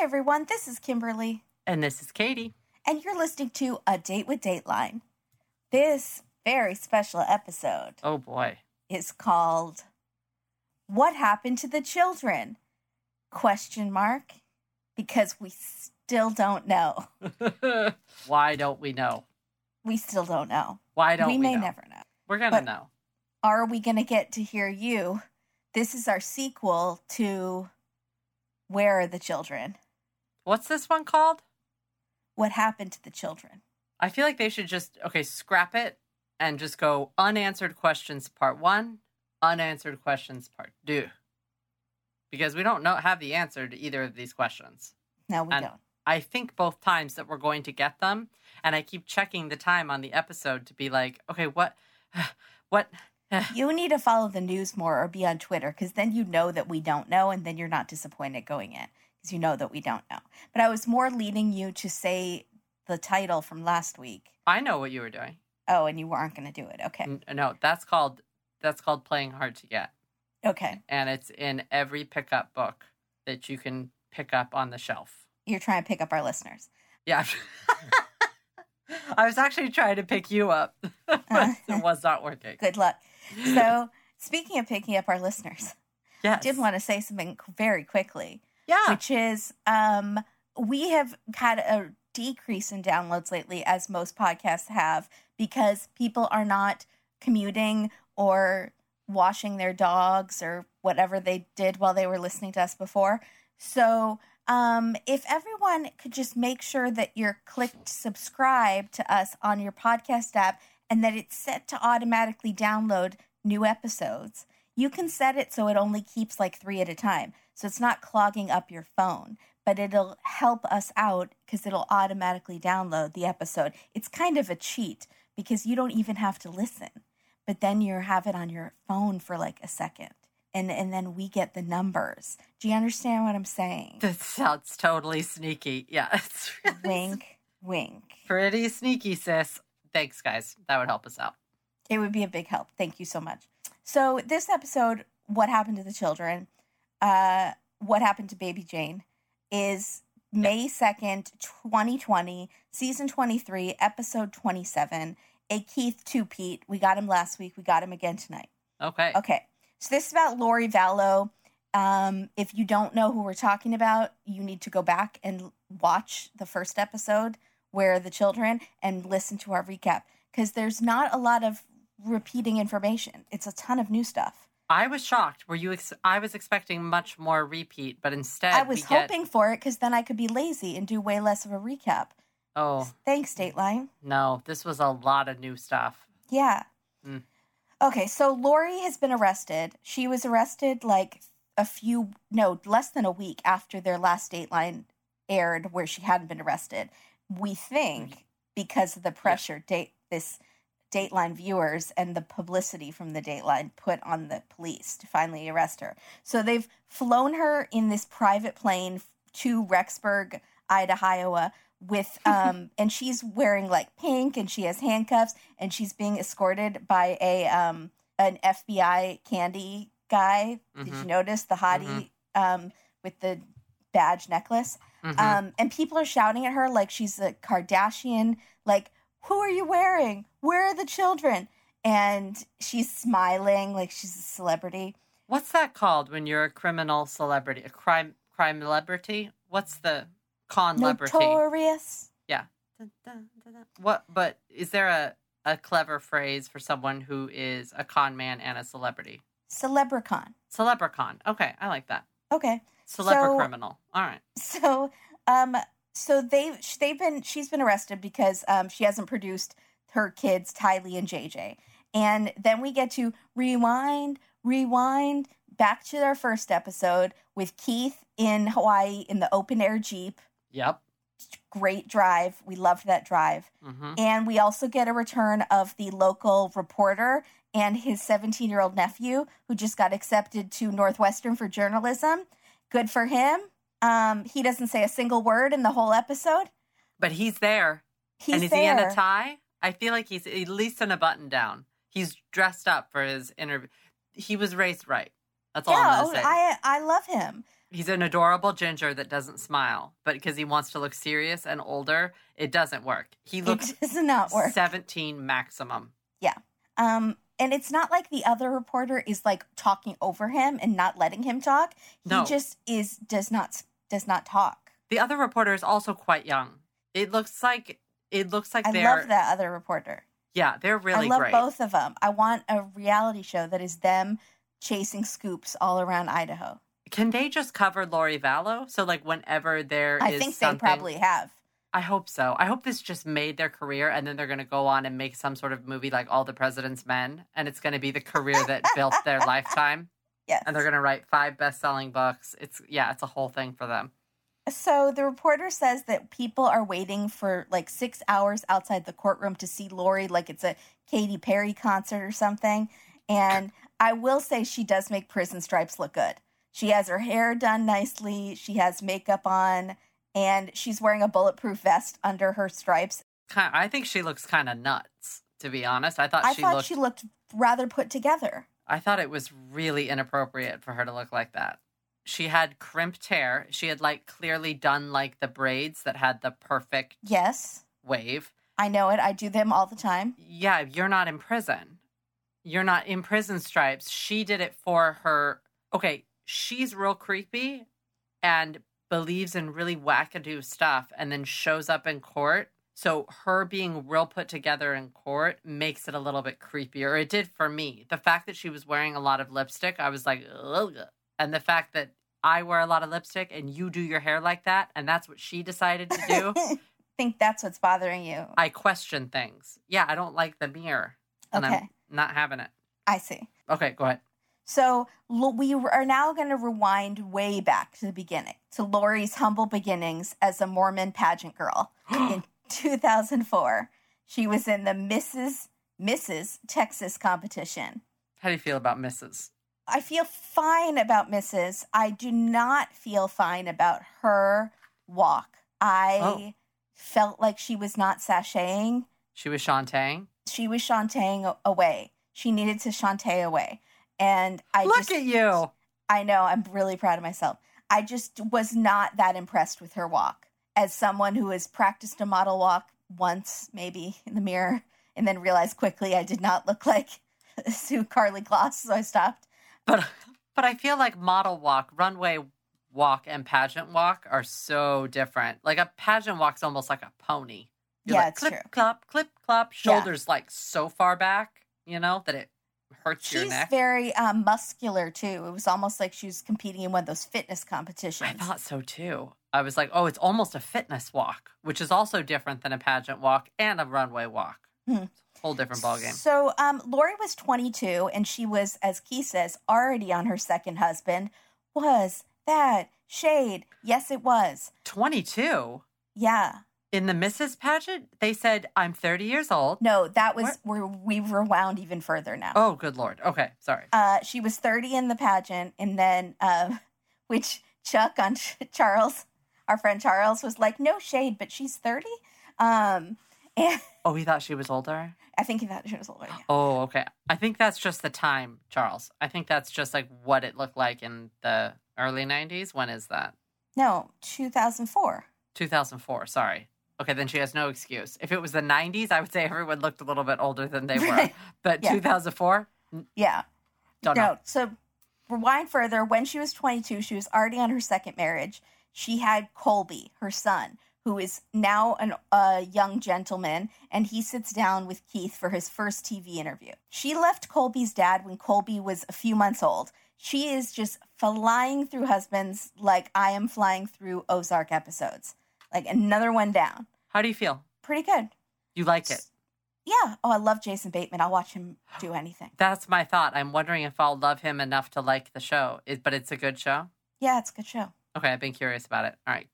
Hi, everyone. This is Kimberly, And this is Katie. and you're listening to A Date with Dateline. This very special episode Oh boy. is called What Happened to the Children? Question mark. Because we still don't know. Why don't we know? We still don't know. Why don't we, we may know? never know. We're gonna know. Are we going to get to hear you? This is our sequel to Where Are the Children? What's this one called? What happened to the children? I feel like they should just okay, scrap it and just go unanswered questions part one, unanswered questions part two. Because we don't know have the answer to either of these questions. No, we And- don't. I think both times that we're going to get them, and I keep checking the time on the episode to be like, okay, what, what? You need to follow the news more or be on Twitter because then you know that we don't know and then you're not disappointed going in because you know that we don't know. But I was more leading you to say the title from last week. I know what you were doing. Oh, and you weren't going to do it. Okay. N- No, that's called that's called playing hard to get, Okay. and it's in every pickup book that you can pick up on the shelf. You're trying to pick up our listeners. Yeah. I was actually trying to pick you up, but it uh-huh. was not working. Good luck. So, speaking of picking up our listeners, I did want to say something very quickly. Yeah. which is um, we have had a decrease in downloads lately, as most podcasts have, because people are not commuting or washing their dogs or whatever they did while they were listening to us before. So, um, if everyone could just make sure that you're clicked subscribe to us on your podcast app and that it's set to automatically download new episodes, you can set it so it only keeps like three at a time. So it's not clogging up your phone, but it'll help us out because it'll automatically download the episode. It's kind of a cheat because you don't even have to listen, but then you have it on your phone for like a second. And, and then we get the numbers. Do you understand what I'm saying? That sounds totally sneaky. Yeah, it's really wink, wink. pretty sneaky, sis. Thanks, guys. That would help us out. It would be a big help. Thank you so much. So, this episode, What Happened to the Children, uh, What Happened to Baby Jane, is May 2nd, 2020, season 23, episode 27. A Keith two Pete. We got him last week. We got him again tonight. Okay. Okay. So this is about Lori Vallow. Um, if you don't know who we're talking about, you need to go back and watch the first episode where the children and listen to our recap because there's not a lot of repeating information. It's a ton of new stuff. I was shocked. Were you? Ex- I was expecting much more repeat, but instead I was get- hoping for it because then I could be lazy and do way less of a recap. Oh Thanks, Dateline. no, this was a lot of new stuff. Yeah. Mm. Okay, so Lori has been arrested. She was arrested like a few, no, less than a week after their last Dateline aired, where she hadn't been arrested. We think because of the pressure date this Dateline viewers and the publicity from the Dateline put on the police to finally arrest her. So they've flown her in this private plane to Rexburg, Idaho, with um and she's wearing like pink and she has handcuffs and she's being escorted by a um an FBI candy guy. Did you Mhm. notice the hottie um with the badge necklace? Mhm. Um, and people are shouting at her like she's a Kardashian. Like, who are you wearing? Where are the children? And she's smiling like she's a celebrity. What's that called when you're a criminal celebrity? A crime crime celebrity? What's the con celebrity? Notorious. Yeah. Dun, dun, dun. What? But is there a a clever phrase for someone who is a con man and a celebrity? Celebricon. Celebricon. Okay, I like that. Okay. Celebra So- criminal. All right. So, um, so they they've been she's been arrested because um she hasn't produced her kids Tylee and JJ, and then we get to rewind, rewind back to our first episode with Keith in Hawaii in the open air jeep. Yep. Great drive. We loved that drive. hmm And we also get a return of the local reporter and his 17 year old nephew who just got accepted to Northwestern for journalism. Good for him. Um, he doesn't say a single word in the whole episode. But he's there. He's and is there. he in a tie? I feel like he's at least in a button down. He's dressed up for his interview. He was raised right. That's all yeah, I'm gonna say. I I love him. He's an adorable ginger that doesn't smile, but because he wants to look serious and older, it doesn't work. He looks it does not work. 17 maximum. Yeah. Um, and it's not like the other reporter is like talking over him and not letting him talk. He No. just is does not does not talk. The other reporter is also quite young. It looks like it looks like I they're love that other reporter. yeah, they're really I love great. both of them. I want a reality show that is them chasing scoops all around Idaho. Can they just cover Lori Vallow? So like whenever there is I think they something, probably have. I hope so. I hope this just made their career and then they're going to go on and make some sort of movie like All the President's Men and it's going to be the career that built their lifetime Yes. and they're going to write five best-selling books. It's yeah, it's a whole thing for them. So the reporter says that people are waiting for like six hours outside the courtroom to see Lori, like it's a Katy Perry concert or something. And I will say she does make prison stripes look good. She has her hair done nicely, she has makeup on, and she's wearing a bulletproof vest under her stripes. I think she looks kind of nuts, to be honest. I thought I she thought looked she looked rather put together. I thought it was really inappropriate for her to look like that. She had crimped hair. She had like clearly done like the braids that had the perfect Yes, wave. I know it. I do them all the time. Yeah, you're not in prison. You're not in prison stripes. She did it for her. Okay, she's real creepy and believes in really wackadoo stuff and then shows up in court. So her being real put together in court makes it a little bit creepier. It did for me. The fact that she was wearing a lot of lipstick, I was like, Ugh. and the fact that I wear a lot of lipstick and you do your hair like that, and that's what she decided to do. I think that's what's bothering you. I question things. Yeah, I don't like the mirror, and Okay. I'm not having it. I see. Okay, go ahead. So we are now going to rewind way back to the beginning to Lori's humble beginnings as a Mormon pageant girl in 2004. She was in the Mrs. Mrs. Texas competition. How do you feel about Mrs.? I feel fine about Mrs. I do not feel fine about her walk. I Oh. felt like she was not sashaying. She was Shantae. She was shantaeing away. She needed to shantay away. And I Look just at you. I know, I'm really proud of myself. I just was not that impressed with her walk. As someone who has practiced a model walk once, maybe in the mirror, and then realized quickly I did not look like Sue Karlie Kloss, so I stopped. But but I feel like model walk, runway walk, and pageant walk are so different. Like a pageant walk's almost like a pony. You're Yeah, like, it's clip, true. clop, clip, clop. Yeah. Shoulders like so far back, you know, that it hurts your She's very um, muscular too. It was almost like she was competing in one of those fitness competitions. I thought so too. I was like, oh, it's almost a fitness walk, which is also different than a pageant walk and a runway walk. Hmm. Whole different ballgame. So, um, Lori was 22, and she was, as Keith says, already on her second husband. Was that shade? Yes, it was. 22 Yeah. In the Mrs. pageant, they said I'm 30 years old. No, that was What? where we rewound even further now. Oh, good lord. Okay, sorry. Uh, she was 30 in the pageant, and then, uh, which Chuck on Charles, our friend Charles, was like, no shade, but she's 30. Um, and Oh, he thought she was older. I think he thought she was older. yeah. Oh, okay. I think that's just the time, Charles. I think that's just like what it looked like in the early 90s. When is that? No, 2004. 2004. Sorry. Okay, then she has no excuse. If it was the 90s, I would say everyone looked a little bit older than they were. But Yeah. 2004, Yeah. don't no, know. so rewind further. When she was 22, she was already on her second marriage. She had Colby, her son, who is now an, a young gentleman, and he sits down with Keith for his first TV interview. She left Colby's dad when Colby was a few months old. She is just flying through husbands like I am flying through Ozark episodes. Like another one down. How do you feel? Pretty good. You like it? Yeah. Oh, I love Jason Bateman. I'll watch him do anything. That's my thought. I'm wondering if I'll love him enough to like the show. It, but it's a good show. Yeah, it's a good show. Okay, I've been curious about it. All right.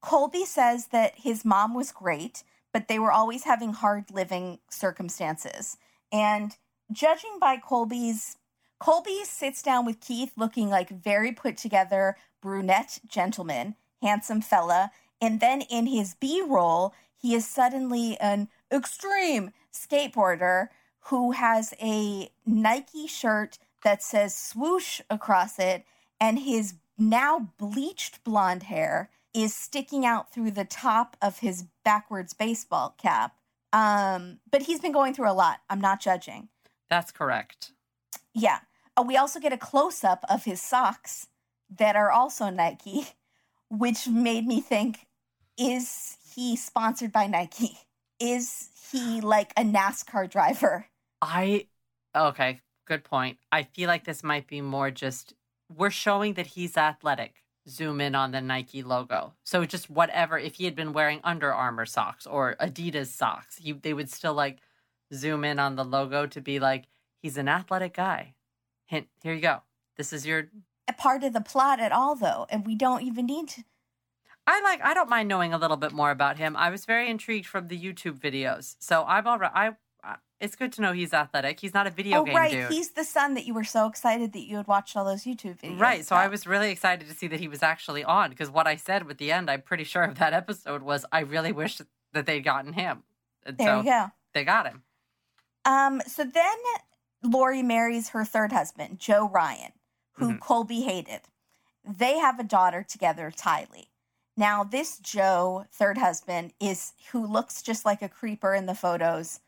Colby says that his mom was great, but they were always having hard living circumstances. And judging by Colby's, Colby sits down with Keith looking like very put together brunette gentleman, handsome fella. And then in his B roll, he is suddenly an extreme skateboarder who has a Nike shirt that says swoosh across it, and his now bleached blonde hair is sticking out through the top of his backwards baseball cap. Um, but he's been going through a lot. I'm not judging. That's correct. Yeah. Uh, we also get a close up of his socks that are also Nike, which made me think is he sponsored by Nike? Is he like a NASCAR driver? I okay, good point. I feel like this might be more just we're showing that he's athletic. Zoom in on the Nike logo. So just whatever if he had been wearing Under Armour socks or Adidas socks, he they would still like zoom in on the logo to be like he's an athletic guy. Hint, here you go. This is your A part of the plot at all, though, and we don't even need to. I like. I don't mind knowing a little bit more about him. I was very intrigued from the YouTube videos, so I'm all right. I. It's good to know he's athletic. He's not a video oh, game right. dude, He's the son that you were so excited that you had watched all those YouTube videos. right? So I was really excited to see that he was actually on because what I said with the end, I'm pretty sure of that episode was I really wish that they'd gotten him. And There so you go. they got him. Um, so then Lori marries her third husband, Joe Ryan, who Mhm. Colby hated. They have a daughter together, Tylee. Now, this Joe, third husband, is who looks just like a creeper in the photos,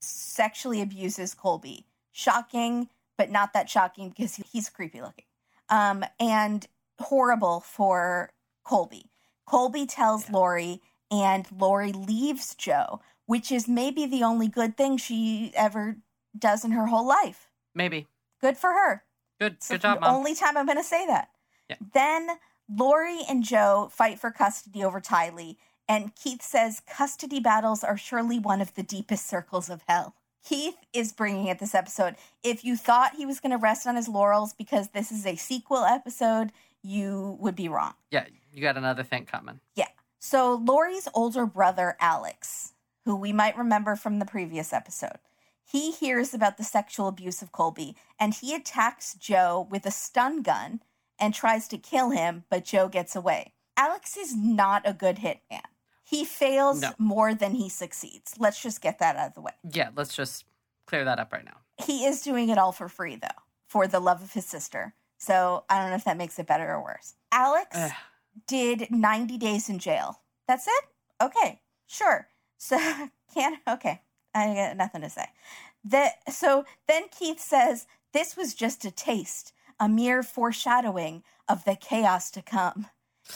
sexually abuses Colby. Shocking, but not that shocking because he's creepy looking. Um, and horrible for Colby. Colby tells Yeah. Lori, and Lori leaves Joe, which is maybe the only good thing she ever does in her whole life. Maybe Good for her. good. It's Good the job, mom. only time I'm going to say that. Yeah. Then Lori and Joe fight for custody over Tylee, and Keith says custody battles are surely one of the deepest circles of hell. Keith is bringing it this episode. If you thought he was going to rest on his laurels because this is a sequel episode, you would be wrong. yeah, you got another thing coming. Yeah. So Lori's older brother, Alex, who we might remember from the previous episode, he hears about the sexual abuse of Colby and he attacks Joe with a stun gun and tries to kill him, but Joe gets away. Alex is not a good hitman. He fails No. more than he succeeds. Let's just get that out of the way. Yeah, let's just clear that up right now. He is doing it all for free, though, for the love of his sister. So I don't know if that makes it better or worse. Alex Ugh. did 90 days in jail. That's it? Okay, sure. So, can't, okay, I got nothing to say. That, so then Keith says, This was just a taste, a mere foreshadowing of the chaos to come.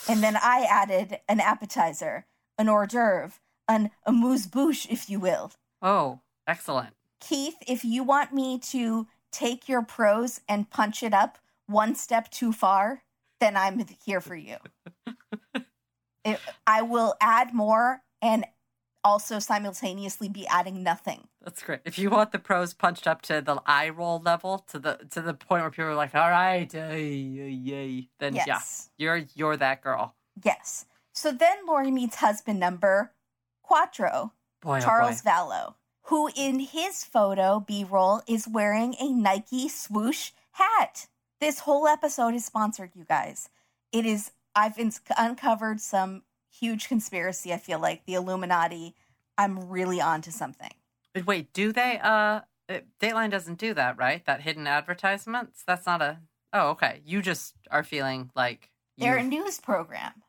And then I added an appetizer, an hors d'oeuvre, an amuse bouche, if you will. Oh, excellent. Keith, if you want me to take your prose and punch it up one step too far, then I'm here for you. It- I will add more and also simultaneously be adding nothing. That's great. If you want the pros punched up to the eye roll level, to the to the point where people are like, "All right, yay, yay," then yeah, you're you're that girl. Yes. So then Lori meets husband number Quattro, Boy, oh Charles oh. Vallow, who in his photo B roll is wearing a Nike swoosh hat. This whole episode is sponsored, you guys. It is, I've in- uncovered some huge conspiracy. I feel like the Illuminati. I'm really onto something. Wait, do they? Uh, Dateline doesn't do that, right? That hidden advertisements. That's not a. Oh, okay. You just are feeling like. They're a news program.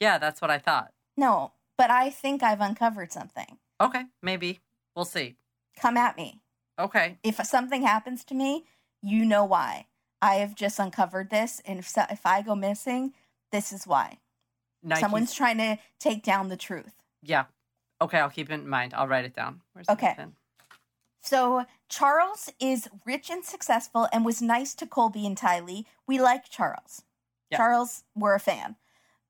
Yeah, that's what I thought. No, but I think I've uncovered something. Okay, maybe we'll see. Come at me. Okay, If something happens to me, you know why. I have just uncovered this, and if, so- if I go missing, this is why. Nike's- Someone's trying to take down the truth. Yeah. Okay, I'll keep it in mind. I'll write it down. Where's Okay. So Charles is rich and successful and was nice to Colby and Tylee. We like Charles. Yeah. Charles, we're a fan.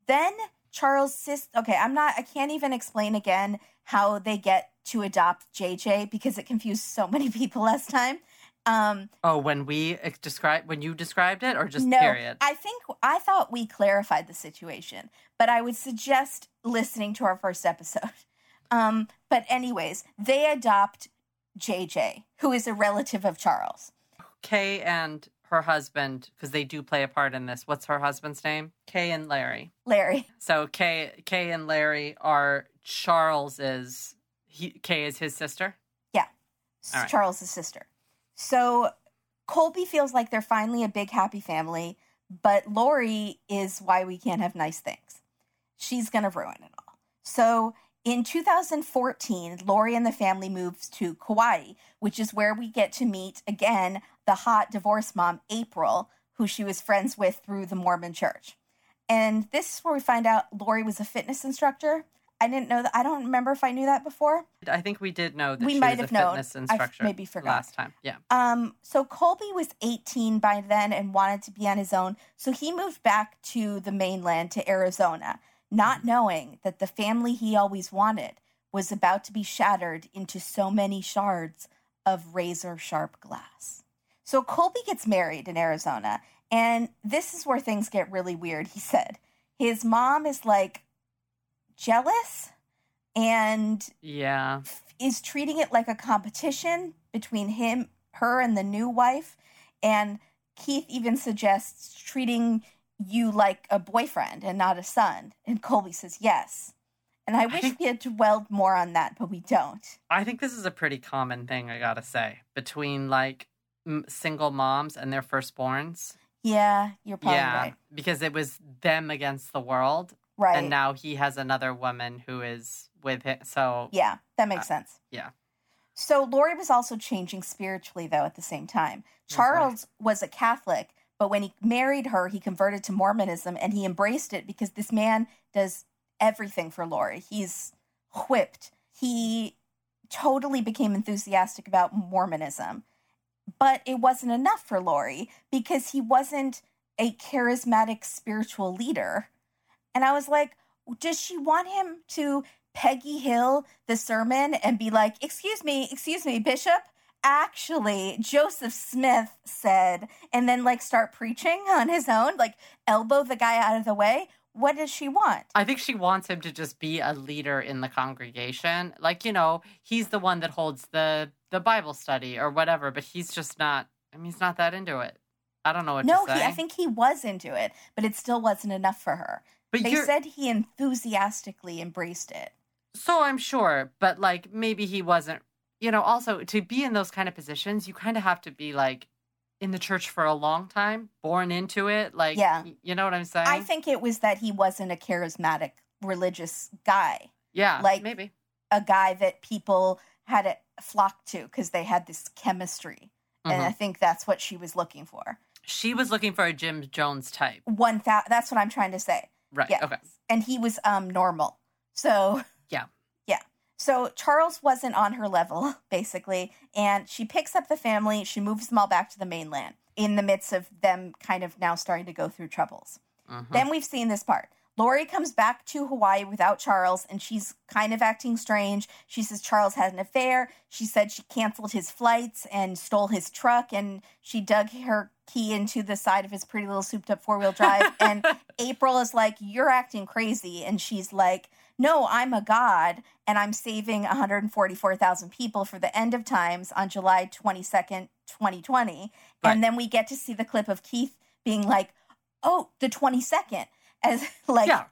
Then Charles sis okay, I'm not I can't even explain again how they get to adopt JJ because it confused so many people last time. Um Oh, when we ex- describe when you described it, or just no, period. I think I thought we clarified the situation, but I would suggest listening to our first episode. Um, but anyways, they adopt JJ, who is a relative of Charles. Kay and her husband, because they do play a part in this. What's her husband's name? Kay and Larry. Larry. So Kay, Kay and Larry are Charles's. He, Kay is his sister. All right. Charles's sister. So Colby feels like they're finally a big happy family, but Lori is why we can't have nice things. She's going to ruin it all. So in 2014, Lori and the family moves to Kauai, which is where we get to meet again the hot divorce mom, April, who she was friends with through the Mormon church. And this is where we find out Lori was a fitness instructor. I didn't know that. I don't remember if I knew that before. I think we did know that We she might was have a known. fitness I instructor. maybe forgot. last time. Yeah. Um, so Colby was 18 by then and wanted to be on his own. So he moved back to the mainland to Arizona, not knowing that the family he always wanted was about to be shattered into so many shards of razor sharp glass. So Colby gets married in Arizona, and this is where things get really weird, he said. His mom is like jealous and Yeah. is treating it like a competition between him, her, and the new wife. And Keith even suggests treating you like a boyfriend and not a son. And Colby says yes. And I I wish think- we had dwelled more on that, but we don't. I think this is a pretty common thing, I gotta say, between like m- single moms and their firstborns. Yeah, you're probably yeah. right. Because it was them against the world. Right. And now he has another woman who is with him. So, yeah, that makes Uh, sense. yeah. So Lori was also changing spiritually, though, at the same time. Boy. Charles was a Catholic, but when he married her, he converted to Mormonism and he embraced it because this man does everything for Lori. He's whipped. He totally became enthusiastic about Mormonism. But it wasn't enough for Lori because he wasn't a charismatic spiritual leader. And I was like, does she want him to Peggy Hill the sermon and be like, excuse me, excuse me, Bishop? Actually, Joseph Smith said, and then like start preaching on his own, like elbow the guy out of the way. What does she want? I think she wants him to just be a leader in the congregation. Like, you know, he's the one that holds the the Bible study or whatever, but he's just not I mean, he's not that into it. I don't know what no, to he, say. I think he was into it, but it still wasn't enough for her. but They said he enthusiastically embraced it. so I'm sure, but like maybe he wasn't, you know, also to be in those kind of positions, you kind of have to be like in the church for a long time, born into it, like Yeah. you know what I'm saying? I think it was that he wasn't a charismatic religious guy, yeah, like- maybe. a guy that people had to flock to because they had this chemistry. And Mhm. I think that's what she was looking for. She was looking for a Jim Jones type. One thou- that's what I'm trying to say. Right. Yeah. Okay. And he was um normal. So Yeah. Yeah. So Charles wasn't on her level, basically, and she picks up the family, she moves them all back to the mainland in the midst of them kind of now starting to go through troubles. Mhm. Then we've seen this part. Lori comes back to Hawaii without Charles, and she's kind of acting strange. She says Charles had an affair. She said she canceled his flights and stole his truck, and she dug her key into the side of his pretty little souped up four wheel drive. and April is like, You're acting crazy. And she's like, No, I'm a god, and I'm saving 144,000 people for the end of times on July 22nd, 2020. Right. And then we get to see the clip of Keith being like, Oh, the 22nd. As like, yeah.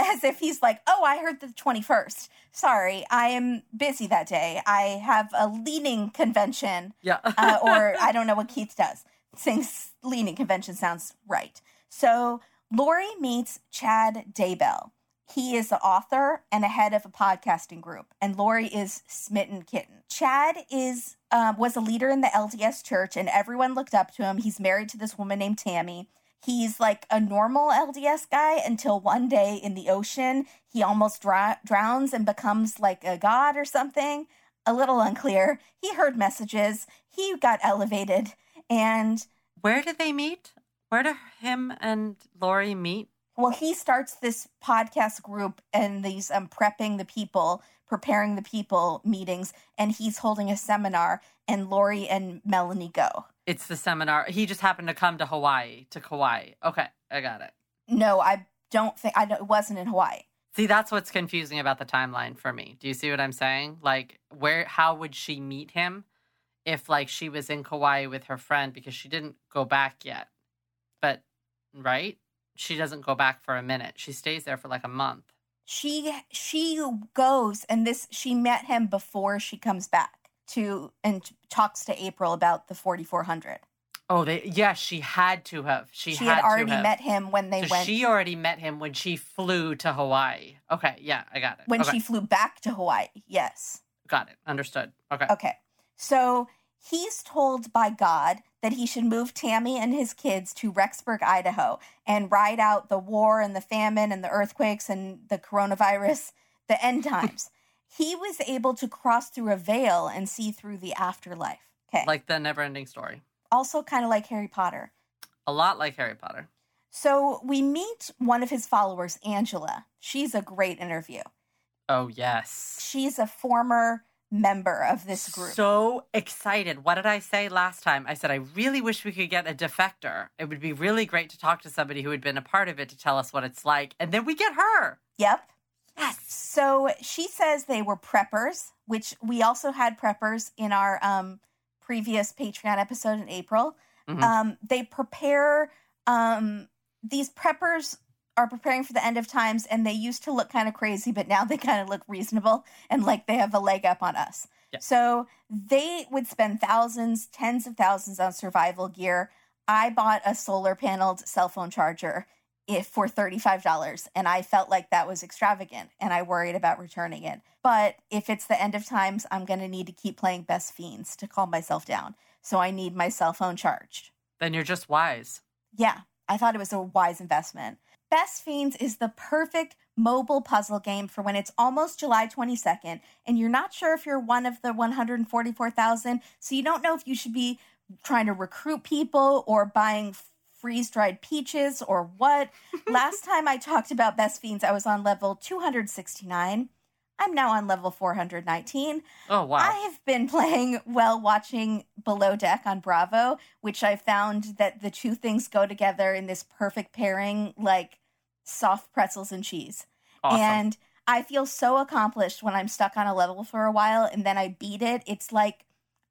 as if he's like, oh, I heard the 21st. Sorry, I am busy that day. I have a leaning convention, Yeah. uh, or I don't know what Keith does. Saying s- leaning convention sounds right. So Lori meets Chad Daybell. He is the author and a head of a podcasting group, and Lori is smitten kitten. Chad is um, was a leader in the LDS church, and everyone looked up to him. He's married to this woman named Tammy. He's like a normal LDS guy until one day in the ocean, he almost dr- drowns and becomes like a god or something. A little unclear. He heard messages, he got elevated, and Where do they meet? Where do him and Lori meet? well, he starts this podcast group and these um, prepping the people, preparing the people meetings, and he's holding a seminar, and Lori and Melanie go. It's the seminar. He just happened to come to Hawaii, to Kauai. Okay, I got it. No, I don't think I don't, it wasn't in Hawaii. See, that's what's confusing about the timeline for me. Do you see what I'm saying? Like, where, how would she meet him if, like, she was in Kauai with her friend because she didn't go back yet? But, right? She doesn't go back for a minute. She stays there for like a month. she she goes and this she met him before she comes back to and talks to April about the 4400. Oh, they yeah, she had to have. She, She, had, had, already met him when they So went she already met him when she flew to Hawaii. Okay, yeah, I got it. when okay, she flew back to Hawaii. Yes. got it. Understood. Okay. Okay. So he's told by God that he should move Tammy and his kids to Rexburg, Idaho, and ride out the war and the famine and the earthquakes and the coronavirus, the end times. he was able to cross through a veil and see through the afterlife. Okay. Like the never-ending story. also kind of like Harry Potter. A lot like Harry Potter. So we meet one of his followers, Angela. She's a great interview. Oh yes. She's a former member of this group. So excited. What did I say last time? I said I really wish we could get a defector. It would be really great to talk to somebody who had been a part of it to tell us what it's like. And then we get her. yep. Yes. So she says they were preppers, which we also had preppers in our um, previous Patreon episode in April. Mhm. Um, they prepare, um, these preppers are preparing for the end of times, and they used to look kind of crazy, but now they kind of look reasonable and like they have a leg up on us. Yeah. So they would spend thousands, tens of thousands on survival gear. I bought a solar paneled cell phone charger if for $35 and I felt like that was extravagant and I worried about returning it. But if it's the end of times, I'm going to need to keep playing Best Fiends to calm myself down. So I need my cell phone charged. Then you're just wise. Yeah, I thought it was a wise investment. Best Fiends is the perfect mobile puzzle game for when it's almost July 22nd and you're not sure if you're one of the 144,000, so you don't know if you should be trying to recruit people or buying freeze dried peaches or what. Last time I talked about Best Fiends, I was on level 269. I'm now on level 419. Oh wow. I have been playing while watching Below Deck on Bravo, which I found that the two things go together in this perfect pairing, like soft pretzels and cheese. awesome. And I feel so accomplished when I'm stuck on a level for a while and then I beat it. It's like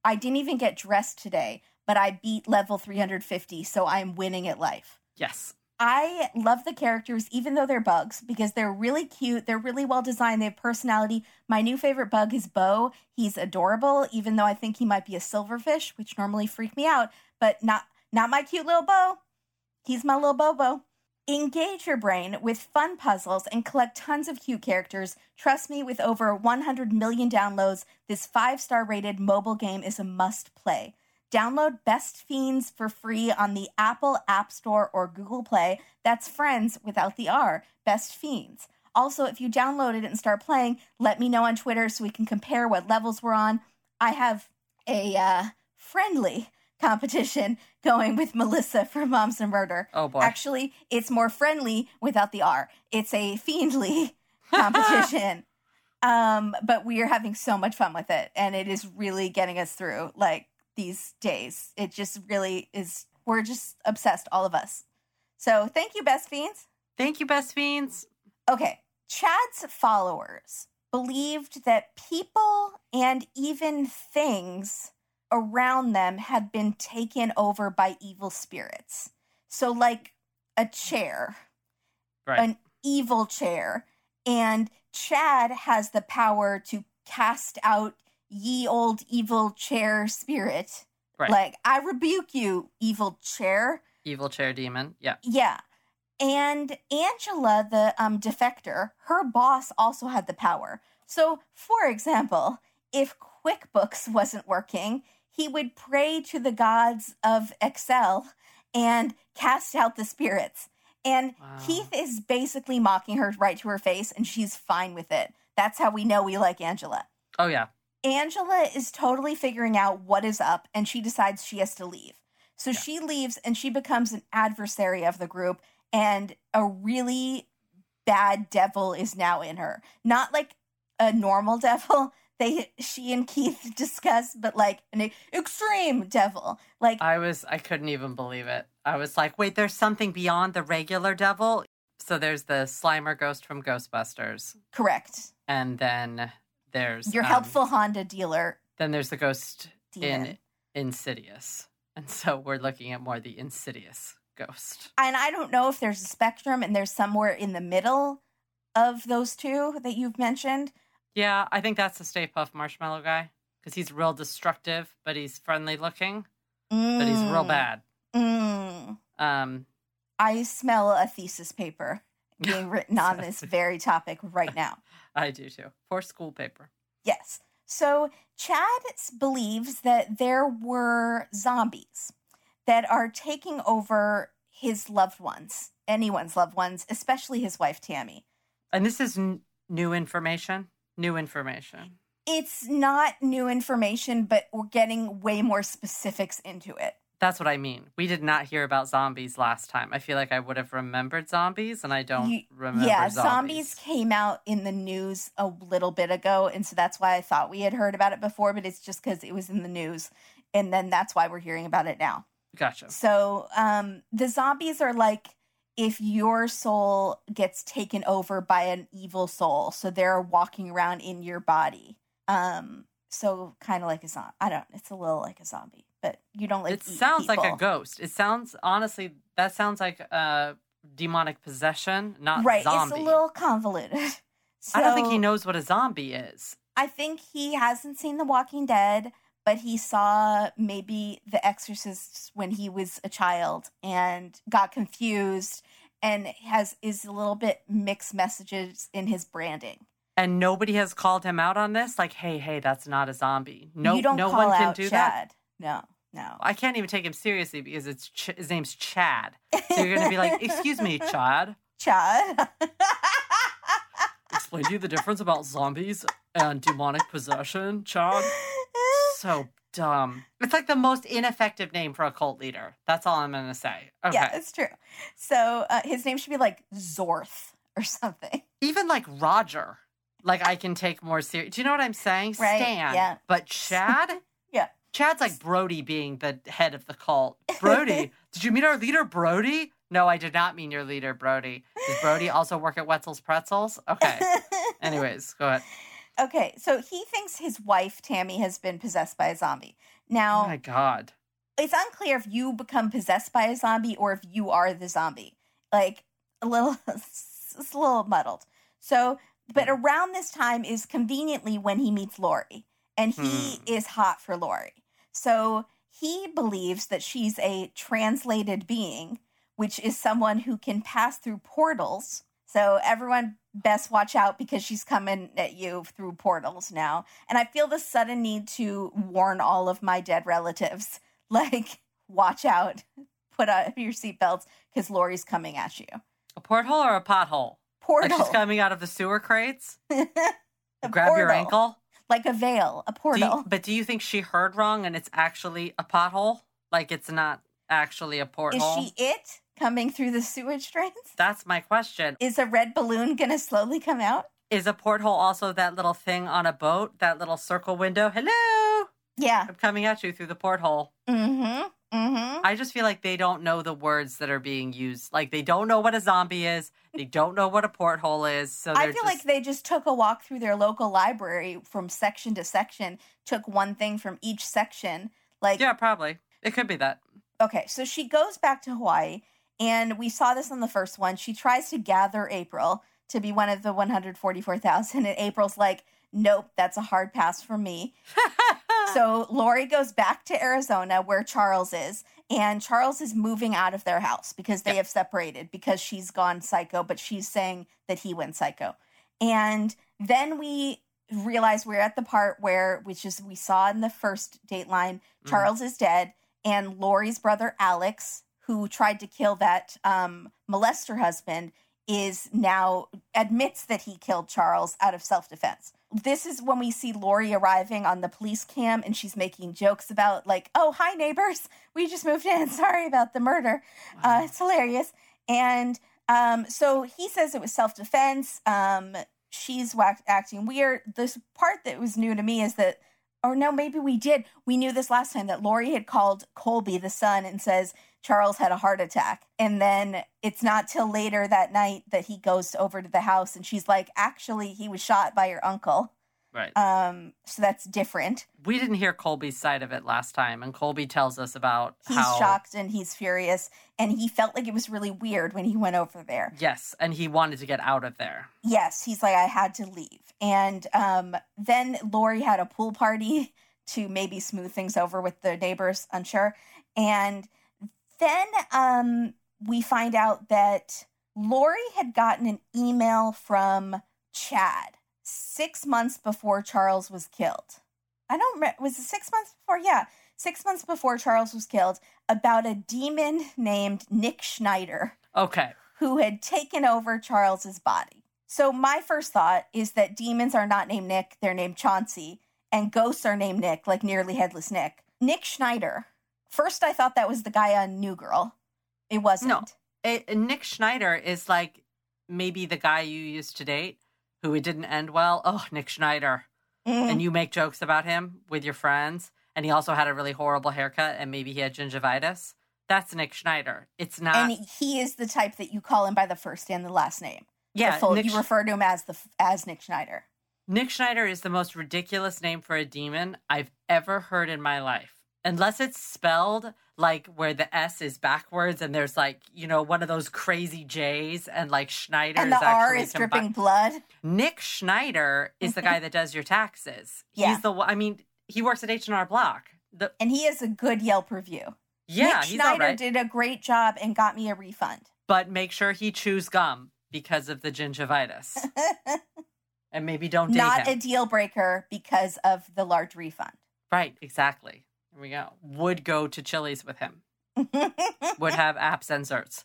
I didn't even get dressed today, but I beat level 350, so I'm winning at life. yes. I love the characters, even though they're bugs, because they're really cute. They're really well designed. They have personality. My new favorite bug is Bo. He's adorable, even though I think he might be a silverfish, which normally freak me out, but not not my cute little Bo. He's my little Bobo. Engage your brain with fun puzzles and collect tons of cute characters. Trust me, with over 100 million downloads, this five star rated mobile game is a must play. Download Best Fiends for free on the Apple App Store or Google Play. That's friends without the R, Best Fiends. Also, if you download it and start playing, let me know on Twitter so we can compare what levels we're on. I have a uh, friendly competition going with Melissa for Moms and Murder. Oh boy. Actually, it's more friendly without the R. It's a fiendly competition. um, but we are having so much fun with it, and it is really getting us through like these days. It just really is. We're just obsessed, all of us. So thank you, Best Fiends. Thank you, Best Fiends. Okay, Chad's followers believed that people and even things around them had been taken over by evil spirits. So, like a chair, Right. an evil chair, and Chad has the power to cast out ye old evil chair spirit. Right. Like, I rebuke you, evil chair. Evil chair demon. Yeah. Yeah. And Angela, the um, defector, her boss also had the power. So, for example, if QuickBooks wasn't working, he would pray to the gods of Excel and cast out the spirits. And Wow. Keith is basically mocking her right to her face, and she's fine with it. That's how we know we like Angela. Oh yeah. Angela is totally figuring out what is up and she decides she has to leave. So she leaves and she becomes an adversary of the group and a really bad devil is now in her. Not like a normal devil they she and Keith discuss, but like an extreme devil. Like I was I couldn't even believe it. I was like, wait, there's something beyond the regular devil. So there's the Slimer ghost from Ghostbusters, correct. and then there's Your um, helpful Honda dealer Then there's the ghost demon. in Insidious, and so we're looking at more the Insidious ghost. and I don't know if there's a spectrum and there's somewhere in the middle of those two that you've mentioned. Yeah, I think that's the Stay Puft Marshmallow guy because he's real destructive, but he's friendly looking, but he's real Mm. bad. Mm, Um, I smell a thesis paper being written on this very topic right now. I do too. For school paper. Yes. So Chad believes that there were zombies that are taking over his loved ones, anyone's loved ones, especially his wife Tammy. And this is n- new information. New information. It's not new information, but we're getting way more specifics into it. That's what I mean. We did not hear about zombies last time. I feel like I would have remembered zombies, and I don't You- remember. yeah, zombies. zombies came out in the news a little bit ago, and so that's why I thought we had heard about it before, but it's just because it was in the news, and then that's why we're hearing about it now. Gotcha. So um, the zombies are like if your soul gets taken over by an evil soul, so they're walking around in your body. Um, so kind of like a zombie. I don't. It's a little like a zombie, but you don't like. it sounds like a ghost. It sounds honestly. That sounds like uh, demonic possession, not right. zombie. It's a little convoluted. I don't think he knows what a zombie is. I think he hasn't seen The Walking Dead, but he saw maybe The Exorcist when he was a child and got confused and has is a little bit mixed messages in his branding. And nobody has called him out on this. Like, hey, hey, that's not a zombie. No, you don't no one can do that. No, no. I can't even take him seriously because it's Ch- his name's Chad. So you're gonna be like, "Excuse me, Chad. Chad. Explain to you the difference about zombies and demonic possession, Chad." So dumb. It's like the most ineffective name for a cult leader. That's all I'm gonna say. Okay. Yeah, it's true. So uh, his name should be like Zorth or something. Even like Roger, like I can take more serious. Do you know what I'm saying? Right, Stan. yeah. But Chad. Chad's like Brody being the head of the cult. Brody, did you meet our leader, Brody? No, I did not mean your leader, Brody. Does Brody also work at Wetzel's Pretzels? Okay. Anyways, go ahead. okay, so he thinks his wife Tammy has been possessed by a zombie. Oh Now, my god. it's unclear if you become possessed by a zombie or if you are the zombie. Like a little, it's a little muddled. So, but around this time is conveniently when he meets Lori, and he Hmm. is hot for Lori. So he believes that she's a translated being, which is someone who can pass through portals. So everyone best watch out because she's coming at you through portals now. And I feel the sudden need to warn all of my dead relatives like, watch out, put on your seatbelts because Lori's coming at you. A porthole or a pothole? Portal. Like she's coming out of the sewer crates? Grab your ankle? Like a veil, a Do portal. you- but do you think she heard wrong and it's actually a pothole? Like it's not actually a portal. Is she it coming through the sewage drains? That's my question. Is a red balloon going to slowly come out? Is a porthole also that little thing on a boat, that little circle window? Hello, Yeah. I'm coming at you through the porthole. Mm-hmm. Mm-hmm. I just feel like they don't know the words that are being used. Like they don't know what a zombie is. They don't know what a porthole is. So I feel just, like they just took a walk through their local library from section to section, took one thing from each section. Like, yeah, probably it could be that. okay, so she goes back to Hawaii, and we saw this on the first one. She tries to gather April to be one of the 144,000, and April's like, nope, that's a hard pass for me. So Lori goes back to Arizona where Charles is, and Charles is moving out of their house because they Yeah. have separated because she's gone psycho, but she's saying that he went psycho. And then we realize we're at the part where, which is we saw in the first Dateline, Mhm. Charles is dead, and Lori's brother Alex, who tried to kill that um, molester husband, is now admits that he killed Charles out of self defense. This is when we see Lori arriving on the police cam and she's making jokes about, like, oh, hi, neighbors. We just moved in. Sorry about the murder. Uh, it's hilarious. And um, so he says it was self defense. Um, she's whack- acting weird. This part that was new to me is that, or no, maybe we did. We knew this last time that Lori had called Colby, the son, and says Charles had a heart attack. And then it's not till later that night that he goes over to the house and she's like, actually, he was shot by your uncle. right. Um, so that's different. we didn't hear Colby's side of it last time, and Colby tells us about He's how shocked and he's furious. And he felt like it was really weird when he went over there. yes, and he wanted to get out of there. Yes, he's like, I had to leave. And um, then Lori had a pool party to maybe smooth things over with the neighbors, unsure. And then um, we find out that Lori had gotten an email from Chad six months before Charles was killed. I don't remember, was it six months before? Yeah, six months before Charles was killed, about a demon named Nick Schneider Okay. who had taken over Charles's body. So my first thought is that demons are not named Nick, they're named Chauncey, and ghosts are named Nick, like nearly headless Nick. Nick Schneider. First I thought that was the guy on New Girl. It wasn't. No. It, Nick Schneider is like maybe the guy you used to date who it didn't end well. Oh, Nick Schneider. Mm. And you make jokes about him with your friends. And he also had a really horrible haircut and maybe he had gingivitis. That's Nick Schneider. It's not. and he is the type that you call him by the first and the last name. Yeah, full- Nick, you refer to him as the as Nick Schneider. Nick Schneider is the most ridiculous name for a demon I've ever heard in my life. Unless it's spelled like where the S is backwards and there's like, you know, one of those crazy J's and like Schneider and is the R is combi- dripping blood. Nick Schneider is the mm-hmm. guy that does your taxes. Yeah. He's the one, I mean, he works at H&R Block. The, And he is a good Yelp review. yeah, Nick he's all Schneider right. did a great job and got me a refund. But make sure he chews gum because of the gingivitis. and maybe don't Not him. a deal breaker because of the large refund. right, exactly. We go. Would go to Chili's with him. Would have apps and certs.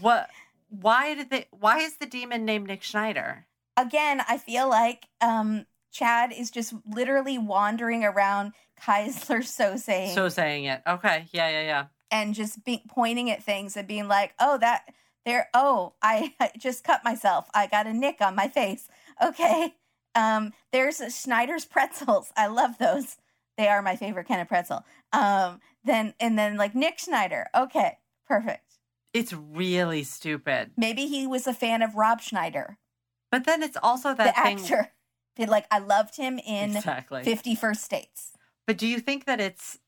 What? Why did they? Why is the demon named Nick Schneider? Again, I feel like um, Chad is just literally wandering around Keisler so saying So saying it. Okay. Yeah. Yeah. Yeah. and just be pointing at things and being like, "Oh, that there. Oh, I, I just cut myself. I got a nick on my face. Okay. Um, there's Schneider's pretzels. I love those. They are my favorite kind of pretzel. Um, then and then like Nick Schneider. Okay, perfect. It's really stupid. Maybe he was a fan of Rob Schneider, But then it's also that the thing. actor. Like, I loved him in exactly. Fifty First States. But do you think that it's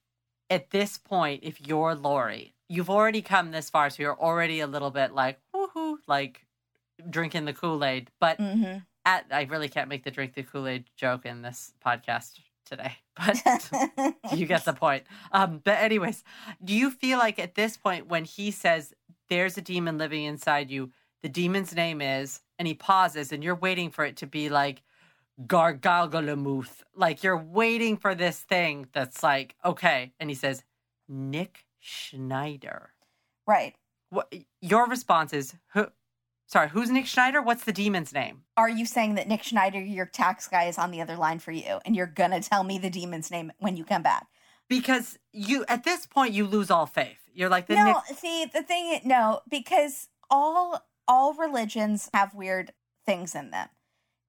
at this point, if you're Lori, you've already come this far, so you're already a little bit like woohoo, like drinking the Kool Aid. But hmm at I really can't make the drink the Kool Aid joke in this podcast today. But you get the point. Um, but anyways, do you feel like at this point when he says there's a demon living inside you, the demon's name is, and he pauses, and you're waiting for it to be like Gargalgalamuth, like you're waiting for this thing that's like okay, and he says Nick Schneider. right. What your response is? Who? Sorry, who's Nick Schneider? What's the demon's name? Are you saying that Nick Schneider, your tax guy, is on the other line for you, and you're gonna tell me the demon's name when you come back? Because you at this point you lose all faith. You're like the no, Nick. see the thing. No, because all all religions have weird things in them.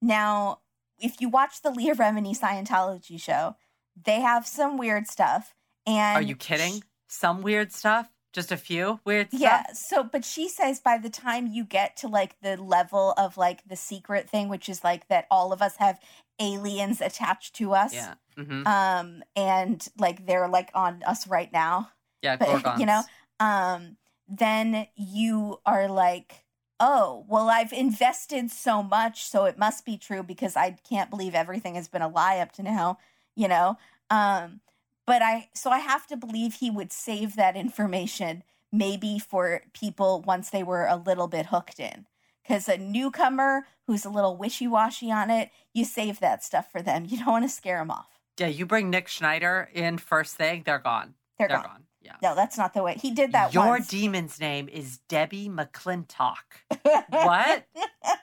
Now, if you watch the Leah Remini Scientology show, they have some weird stuff. And Are you kidding? Some weird stuff. Just a few weird stuff. Yeah. So, but she says by the time you get to like the level of like the secret thing, which is like that all of us have aliens attached to us. Yeah. hmm Um, and like they're like on us right now. yeah. but, Gorgons. you know, um, then you are like, oh, well, I've invested so much, so it must be true because I can't believe everything has been a lie up to now, you know. Um, but I, so I have to believe he would save that information maybe for people once they were a little bit hooked in. Because a newcomer who's a little wishy washy on it, you save that stuff for them. You don't want to scare them off. Yeah. You bring Nick Schneider in first thing, they're gone. They're, They're gone. gone. Yeah. No, that's not the way. He did that Your once. demon's name is Debbie McClintock. What?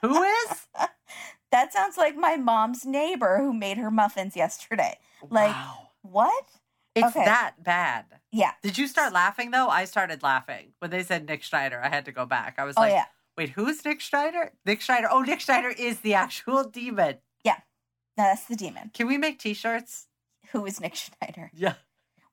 Who is? That sounds like my mom's neighbor who made her muffins yesterday. Like- wow. What? It's okay. that bad. Yeah. Did you start laughing though? I started laughing when they said Nick Schneider. I had to go back. I was Oh like, yeah. wait, who's Nick Schneider? Nick Schneider. Oh, Nick Schneider is the actual demon. Yeah. No, that's the demon. Can we make t-shirts? Who is Nick Schneider? Yeah.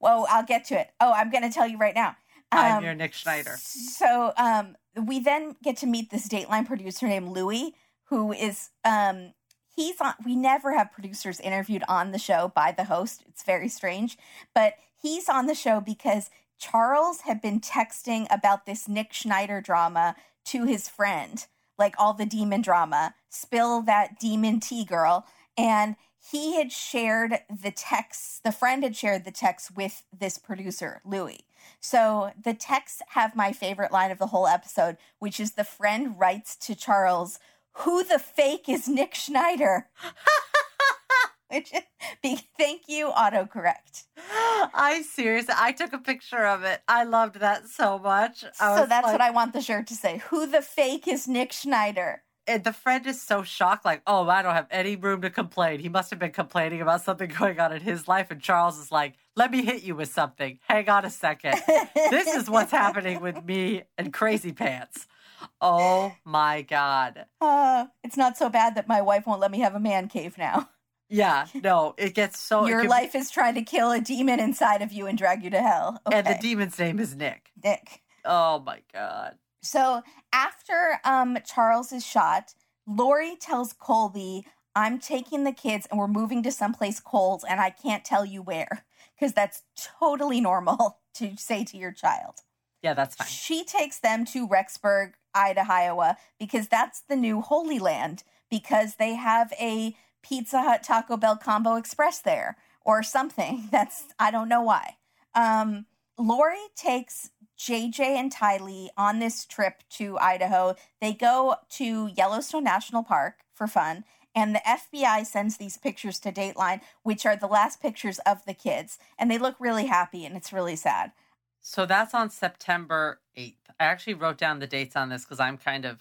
Well, I'll get to it. Oh, I'm going to tell you right now. I'm Um, your Nick Schneider. So um, we then get to meet this Dateline producer named Louis, who is um, he's on. We never have producers interviewed on the show by the host. It's very strange, but he's on the show because Charles had been texting about this Nick Schneider drama to his friend, like all the demon drama. Spill that demon tea, girl, and he had shared the text. The friend had shared the text with this producer, Louis. So the texts have my favorite line of the whole episode, which is the friend writes to Charles, Who the fake is Nick Schneider? which be, thank you, autocorrect. I seriously, I took a picture of it. I loved that so much. I So that's like- what I want the shirt to say. Who the fake is Nick Schneider? and the friend is so shocked, like, oh, I don't have any room to complain. He must have been complaining about something going on in his life. And Charles is like, let me hit you with something. Hang on a second. this is what's happening with me and Crazy Pants. Oh my God. Uh, it's not so bad that my wife won't let me have a man cave now. Yeah, no, it gets so. Your can- life is trying to kill a demon inside of you and drag you to hell. Okay. And the demon's name is Nick. Nick. Oh my God. So after um Charles is shot, Lori tells Colby, I'm taking the kids and we're moving to someplace cold and I can't tell you where. Because that's totally normal to say to your child. Yeah, that's fine. She takes them to Rexburg, Idaho, because that's the new Holy Land, because they have a Pizza Hut Taco Bell Combo Express there or something. That's, I don't know why. Um, Lori takes JJ and Tylee on this trip to Idaho. They go to Yellowstone National Park for fun. And the FBI sends these pictures to Dateline, which are the last pictures of the kids. And they look really happy and it's really sad. So that's on September 8th. I actually wrote down the dates on this because I'm kind of,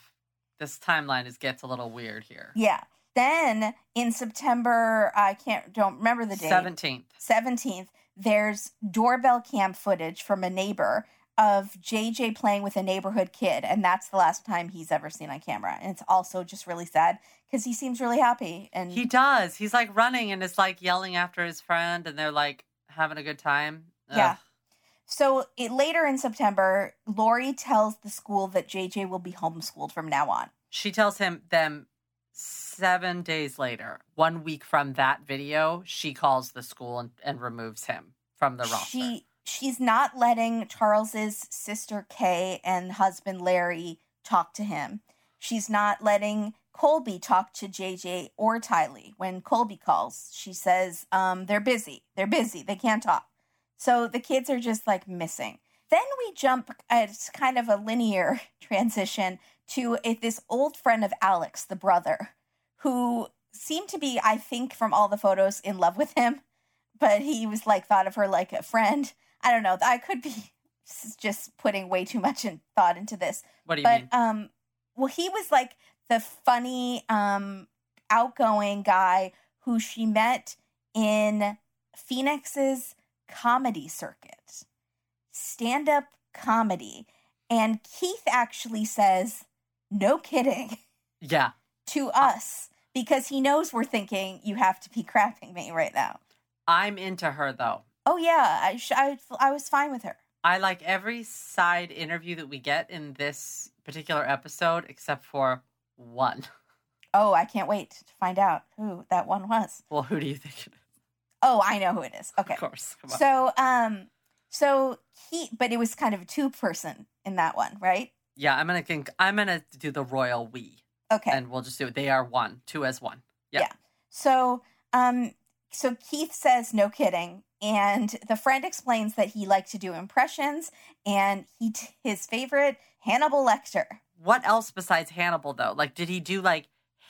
this timeline is gets a little weird here. Yeah. Then in September, I can't don't remember the date. 17th. 17th, there's doorbell cam footage from a neighbor of JJ playing with a neighborhood kid and that's the last time he's ever seen on camera. And it's also just really sad cuz he seems really happy and He does. He's like running and is like yelling after his friend and they're like having a good time. Yeah. So it, later in September, Lori tells the school that JJ will be homeschooled from now on. She tells him them seven days later, one week from that video, she calls the school and, and removes him from the roster. She she's not letting Charles's sister Kay and husband Larry talk to him. She's not letting Colby talk to JJ or Tylee. When Colby calls, she says, um, they're busy. They're busy. They can't talk. So the kids are just like missing. Then we jump at kind of a linear transition to a, this old friend of Alex, the brother, who seemed to be, I think, from all the photos, in love with him. But he was like thought of her like a friend. I don't know. I could be just putting way too much in, thought into this. what do you But mean? um, well, he was like the funny, um, outgoing guy who she met in Phoenix's comedy circuit, stand up comedy. And Keith actually says, no kidding, Yeah. to us because he knows we're thinking, you have to be crapping me right now. I'm into her though. Oh, yeah, I, sh- I, I was fine with her. I like every side interview that we get in this particular episode except for one. Oh, I can't wait to find out who that one was. Well, who do you think it is? Oh, I know who it is. Okay. Of course. So, um, so he, but it was kind of a two person in that one, right? yeah, I'm gonna think I'm gonna do the royal we. Okay. And we'll just do it. They are one, two as one. Yep. Yeah. So, um, so Keith says, no kidding. And the friend explains that he liked to do impressions and he, t- his favorite, Hannibal Lecter. What else besides Hannibal though? Like, did he do like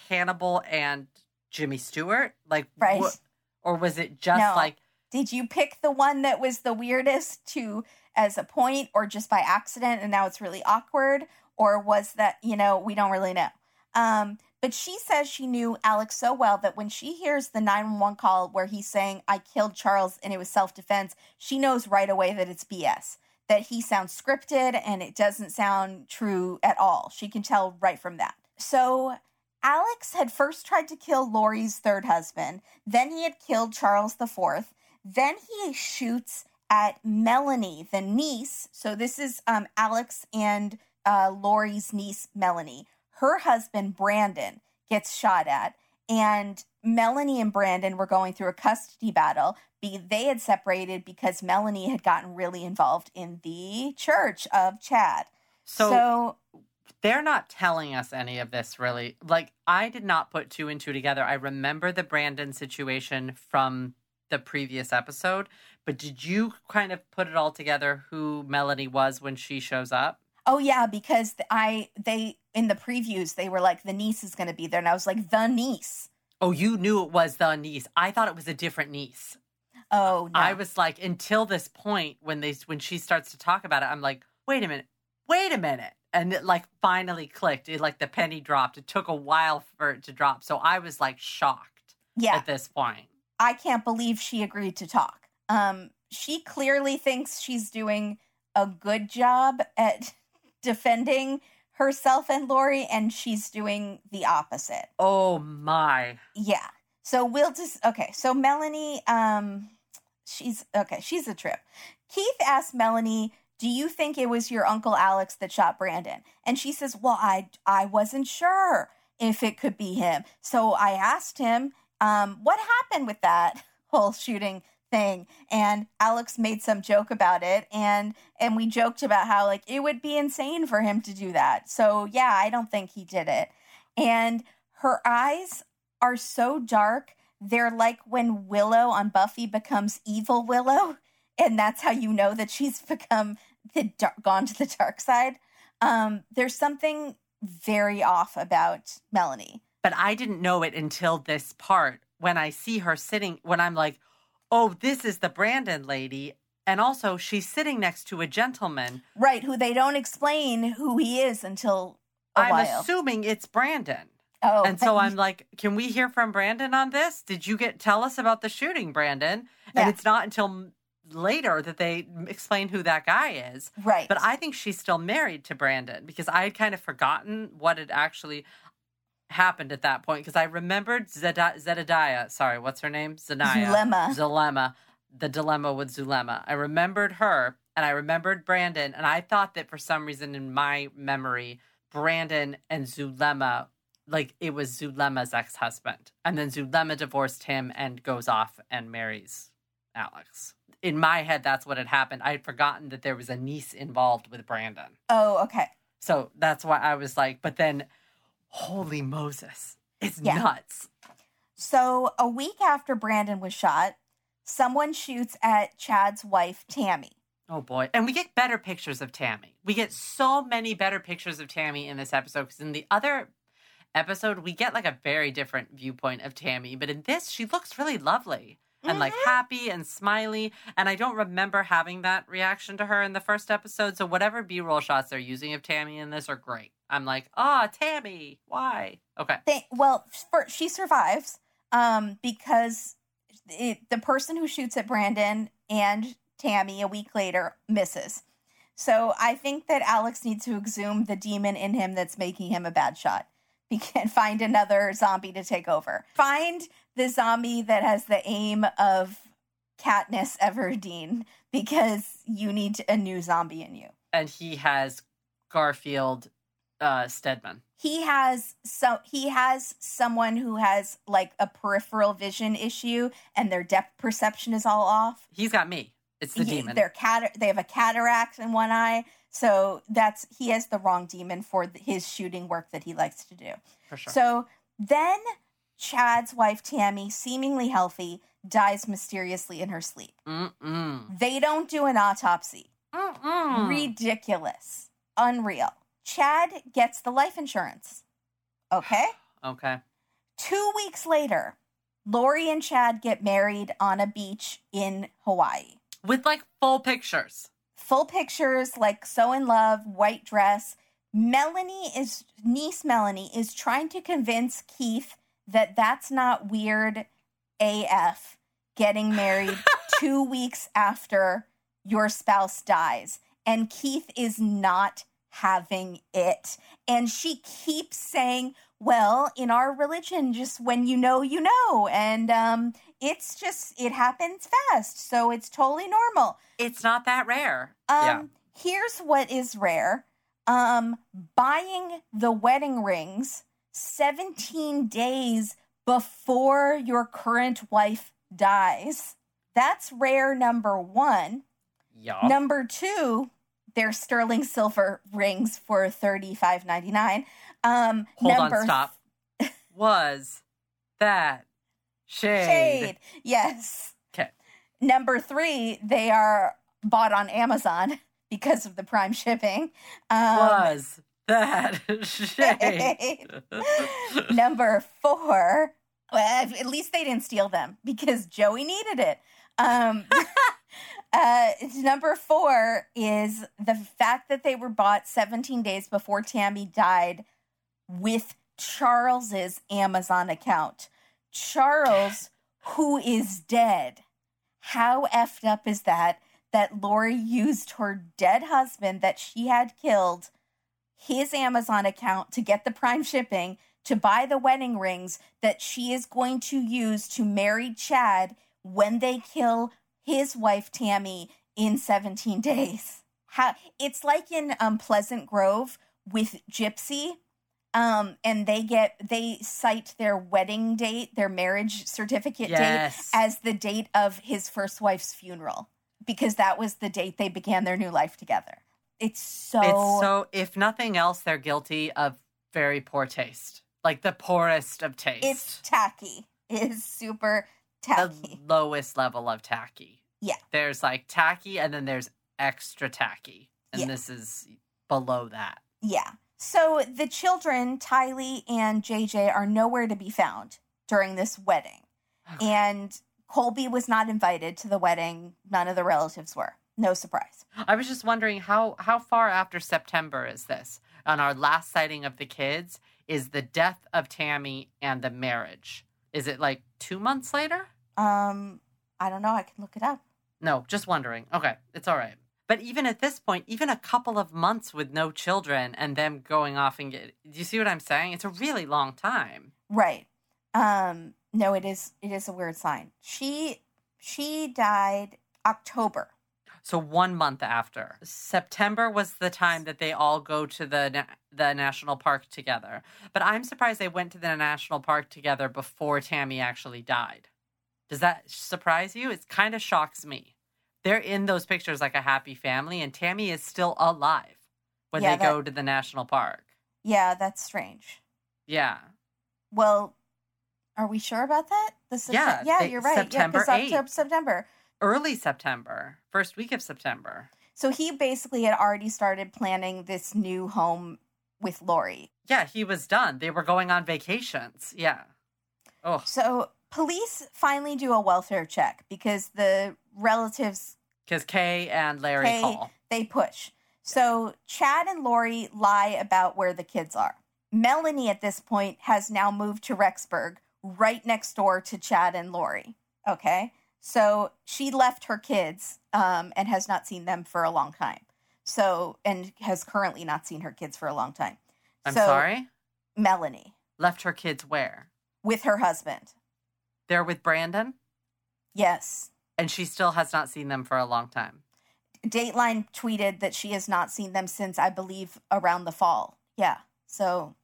Hannibal and Jimmy Stewart? Like, Right. Or was it just No. like Did you pick the one that was the weirdest to as a point or just by accident and now it's really awkward? Or was that, you know, we don't really know. Um, but she says she knew Alex so well that when she hears the 911 call where he's saying, I killed Charles and it was self defense, she knows right away that it's BS, that he sounds scripted and it doesn't sound true at all. She can tell right from that. So Alex had first tried to kill Lori's third husband, then he had killed Charles the fourth, then he shoots at Melanie, the niece. So this is um, Alex and uh, Lori's niece, Melanie. Her husband, Brandon, gets shot at, and Melanie and Brandon were going through a custody battle. Be- They had separated because Melanie had gotten really involved in the church of Chad. so, so they're not telling us any of this really. Like I did not put two and two together. I remember the Brandon situation from the previous episode. But did you kind of put it all together who Melanie was when she shows up? Oh yeah, because I they in the previews they were like the niece is going to be there, and I was like the niece. Oh, you knew it was the niece. I thought it was a different niece. Oh no. I was like, until this point when they when she starts to talk about it, I'm like, wait a minute, wait a minute, and it like finally clicked. It like the penny dropped. It took a while for it to drop, so I was like shocked yeah. at this point. I can't believe she agreed to talk. Um, she clearly thinks she's doing a good job at defending herself and Lori, and she's doing the opposite. Oh my. Yeah. So we'll just okay. So Melanie, um, she's okay. She's a trip. Keith asked Melanie, "Do you think it was your uncle Alex that shot Brandon?" And she says, "Well, I I wasn't sure if it could be him, so I asked him, um, what happened with that whole shooting thing and Alex made some joke about it and and we joked about how like it would be insane for him to do that. So yeah, I don't think he did it. And her eyes are so dark. They're like when Willow on Buffy becomes evil Willow and that's how you know that she's become the gone to the dark side. Um there's something very off about Melanie. But I didn't know it until this part when I see her sitting when I'm like oh, this is the Brandon lady. And also, she's sitting next to a gentleman. Right, who they don't explain who he is until a I'm while. assuming it's Brandon. Oh, and so I'm like, can we hear from Brandon on this? Did you get tell us about the shooting, Brandon? Yeah. And it's not until later that they explain who that guy is. right. But I think she's still married to Brandon because I had kind of forgotten what had actually happened at that point because I remembered Zed- Zedediah. Sorry, what's her name? Zanaya. Zulema. Zulema. The dilemma with Zulema. I remembered her and I remembered Brandon. And I thought that for some reason in my memory, Brandon and Zulema, like it was Zulema's ex husband. And then Zulema divorced him and goes off and marries Alex. In my head, that's what had happened. I had forgotten that there was a niece involved with Brandon. oh, okay. So that's why I was like, but then, holy Moses, it's Yeah. nuts. So a week after Brandon was shot, someone shoots at Chad's wife, Tammy. Oh boy. And we get better pictures of Tammy. We get so many better pictures of Tammy in this episode because in the other episode, we get like a very different viewpoint of Tammy. But in this, she looks really lovely and like happy and smiley. And I don't remember having that reaction to her in the first episode. So whatever B roll shots they're using of Tammy in this are great. I'm like, ah, Tammy, why? Okay. They, well, for, she survives um, because it, the person who shoots at Brandon and Tammy a week later misses. So I think that Alex needs to exhume the demon in him that's making him a bad shot. He can find another zombie to take over. Find the zombie that has the aim of Katniss Everdeen because you need a new zombie in you. And he has Garfield uh, Stedman. he has so he has someone who has like a peripheral vision issue and their depth perception is all off. He's got me. It's the He- demon. They're cat they have a cataract in one eye. So that's he has the wrong demon for his shooting work that he likes to do. for sure. So then Chad's wife Tammy, seemingly healthy, dies mysteriously in her sleep. Mm-mm. They don't do an autopsy. Mm-mm. Ridiculous. Unreal. Chad gets the life insurance. Okay? Okay. Two weeks later, Lori and Chad get married on a beach in Hawaii. With like full pictures. Full pictures, like so in love, white dress. Melanie is, niece Melanie is trying to convince Keith that that's not weird AF getting married two weeks after your spouse dies. And Keith is not having it. And she keeps saying, well, in our religion, just when you know, you know. And um, it's just, it happens fast. So it's totally normal. It's not that rare. Um, yeah. Here's what is rare um, buying the wedding rings 17 days before your current wife dies. That's rare, number one. Yeah. Number two, they're sterling silver rings for thirty five ninety nine. Um, Hold number on, stop. Was that shade? Shade. Yes. Okay. Number three, they are bought on Amazon because of the Prime shipping. Um, Was that shade? Number four, well, at least they didn't steal them because Joey needed it. Um, uh, number four is the fact that they were bought 17 days before Tammy died with Charles's Amazon account. Charles, who is dead. How effed up is that? That Lori used her dead husband that she had killed, his Amazon account to get the prime shipping, to buy the wedding rings that she is going to use to marry Chad when they kill his wife Tammy in 17 days. How it's like in um, Pleasant Grove with Gypsy um and they get they cite their wedding date their marriage certificate Yes. date as the date of his first wife's funeral because that was the date they began their new life together it's so, It's so, if nothing else, they're guilty of very poor taste. Like the poorest of taste. it's tacky it is super tacky. the lowest level of tacky. Yeah. There's like tacky and then there's extra tacky. And Yeah. this is below that. yeah so the children tylee and jj are nowhere to be found during this wedding and colby was not invited to the wedding none of the relatives were no surprise I was just wondering how how far after September is this? On our last sighting of the kids is the death of Tammy and the marriage. Is it like 2 months later? Um, I don't know. I can look it up. No, just wondering. Okay, it's all right. But even at this point, even a couple of months with no children and them going off and get Do you see what I'm saying? It's a really long time. Right. Um, no, it is. It is a weird sign. She she died October. So one month after September was the time that they all go to the na- the national park together. But I'm surprised they went to the national park together before Tammy actually died. Does that surprise you? It kind of shocks me. They're in those pictures like a happy family, and Tammy is still alive when Yeah, they that- go to the national park. Yeah, that's strange. Yeah, Well, are we sure about that? This is Yeah, yeah, they- you're right. September yeah, 'cause 8th. October, September. Early September, first week of September. So he basically had already started planning this new home with Lori. Yeah, he was done. They were going on vacations. Yeah. Oh, So police finally do a welfare check because the relatives because Kay and Larry Kay- call. they push. So Chad and Lori lie about where the kids are. Melanie at this point has now moved to Rexburg, right next door to Chad and Lori. Okay. So she left her kids um, and has not seen them for a long time. So, and has currently not seen her kids for a long time. I'm so, sorry. Melanie Left her kids where? with her husband. They're with Brandon, Yes. and she still has not seen them for a long time. Dateline tweeted that she has not seen them since, I believe, around the fall. Yeah. So,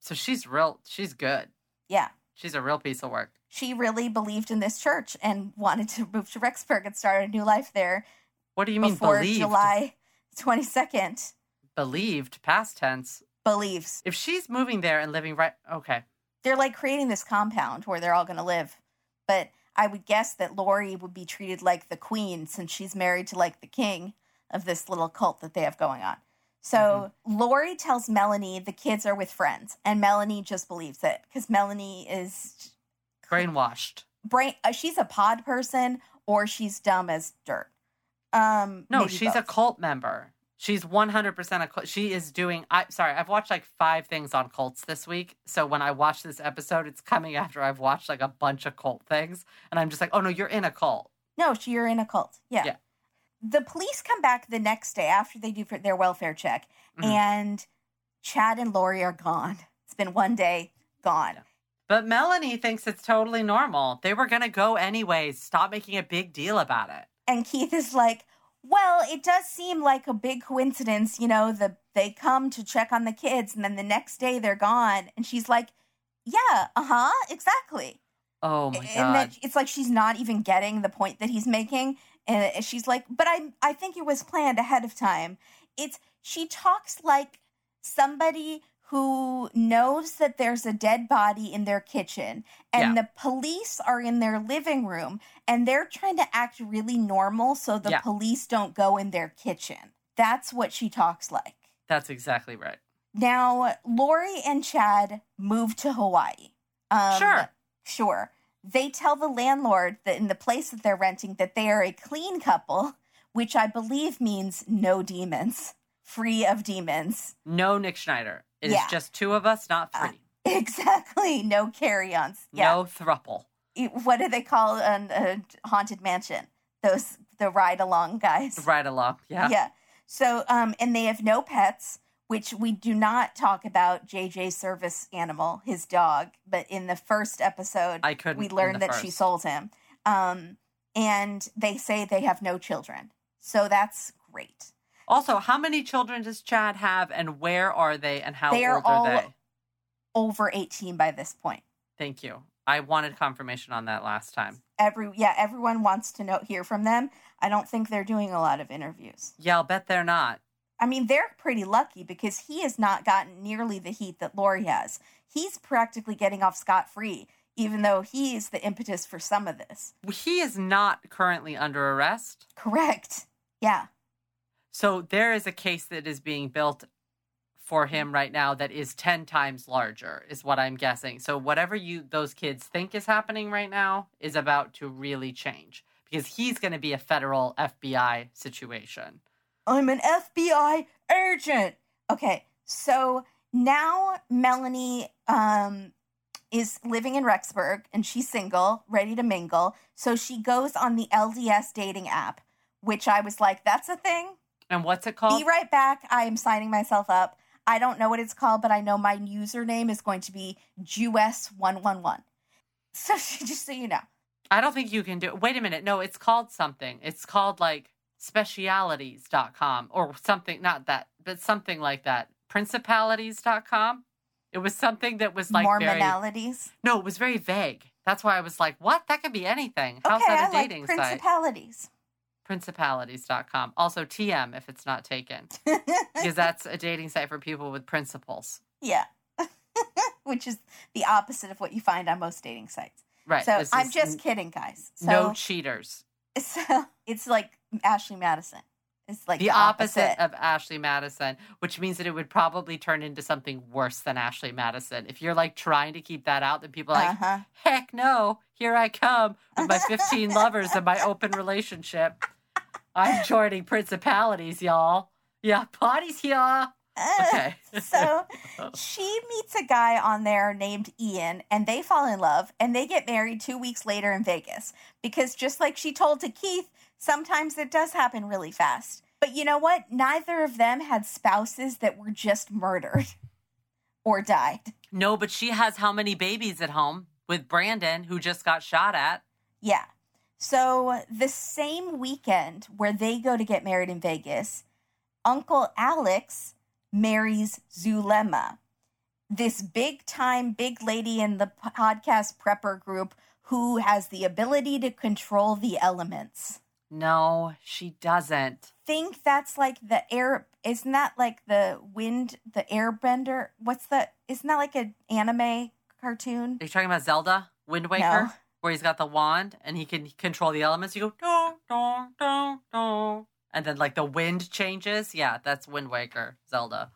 So she's real. She's good. yeah. She's a real piece of work. she really believed in this church and wanted to move to Rexburg and start a new life there What do you mean before believed? July 22nd. Believed, past tense. Believes. If she's moving there and living right, okay. They're like creating this compound where they're all going to live. But I would guess that Lori would be treated like the queen since she's married to like the king of this little cult that they have going on. So Lori tells Melanie the kids are with friends, and Melanie just believes it because Melanie is Brainwashed. brain. Uh, she's a pod person, or she's dumb as dirt. Um, No, she's a cult member. She's 100% a cult. She is doing, I sorry, I've watched like five things on cults this week. So when I watch this episode, it's coming after I've watched like a bunch of cult things. And I'm just like, oh no, you're in a cult. No, she- you're in a cult. Yeah. Yeah. The police come back the next day after they do for their welfare check, Mhm. and Chad and Lori are gone. It's been one day, gone. Yeah. But Melanie thinks it's totally normal. They were going to go anyways. Stop making a big deal about it. And Keith is like, "Well, it does seem like a big coincidence, you know. The they come to check on the kids, and then the next day they're gone." And she's like, "Yeah, uh huh, exactly." Oh my and God. then it's like she's not even getting the point that he's making and she's like but i i think it was planned ahead of time it's she talks like somebody who knows that there's a dead body in their kitchen and Yeah. the police are in their living room and they're trying to act really normal so the Yeah. police don't go in their kitchen. That's what she talks like. That's exactly right. Now, Lori and Chad move to Hawaii. Um, Sure. Sure. They tell the landlord that in the place that they're renting that they are a clean couple, which I believe means no demons, free of demons. No Nick Schneider. It is Yeah. just two of us, not Uh, three. Exactly. No carry-ons. Yeah. No thruple. What do they call an, a haunted mansion? Those the ride-along guys. Ride along. Yeah. Yeah. So, um, and they have no pets, which we do not talk about JJ's service animal, his dog. But in the first episode, I couldn't. we learned that she sold him. Um, and they say they have no children. So that's great. Also, how many children does Chad have, and where are they, and how They are old are all- they? Over 18 by this point. Thank you. I wanted confirmation on that last time. Every yeah, everyone wants to know hear from them. I don't think they're doing a lot of interviews. Yeah, I'll bet they're not. I mean, they're pretty lucky because he has not gotten nearly the heat that Lori has. He's practically getting off scot free, even though he is the impetus for some of this. He is not currently under arrest. Correct. Yeah. So there is a case that is being built for him mm-hmm. right now that is 10 times larger is what I'm guessing. So whatever you those kids think is happening right now is about to really change because he's going to be a federal FBI situation. I'm an FBI agent. Okay, so now Melanie um, is living in Rexburg and she's single, ready to mingle. So she goes on the LDS dating app, which I was like, that's a thing. And what's it called? Be right back. I am signing myself up. I don't know what it's called, but I know my username is going to be Jewess111. So just so you know. I don't think you can do it. Wait a minute. No, it's called something. It's called like specialities.com or something, not that, but something like that. Principalities.com. It was something that was like very Mormonalities. No, it was very vague. That's why I was like, what? That could be anything. How's okay, that a I dating like site? principalities. Principalities.com. Also TM if it's not taken. Because that's a dating site for people with principles. yeah. Which is the opposite of what you find on most dating sites. Right. so I'm just n- kidding, guys. So, no cheaters. so it's like Ashley Madison. It's like the opposite, of Ashley Madison, which means that it would probably turn into something worse than Ashley Madison. If you're like trying to keep that out, then people are like, uh-huh. heck no, here I come with my 15 lovers and my open relationship. I'm joining principalities, y'all. Yeah, parties here. Okay. so she meets a guy on there named Ian and they fall in love and they get married two weeks later in Vegas because just like she told to Keith, sometimes it does happen really fast. But you know what? Neither of them had spouses that were just murdered or died. No, but she has how many babies at home with Brandon, who just got shot at? Yeah. So the same weekend where they go to get married in Vegas, Uncle Alex marries Zulema, this big time, big lady in the podcast prepper group who has the ability to control the elements. No, she doesn't. Think that's like the air. Isn't that like the wind, the airbender? What's the? Isn't that like an anime cartoon? Are you talking about Zelda? Wind Waker? No. Where he's got the wand and he can control the elements. You go, dong, dong, dong, dong. And then, like, the wind changes. Yeah, that's Wind Waker, Zelda.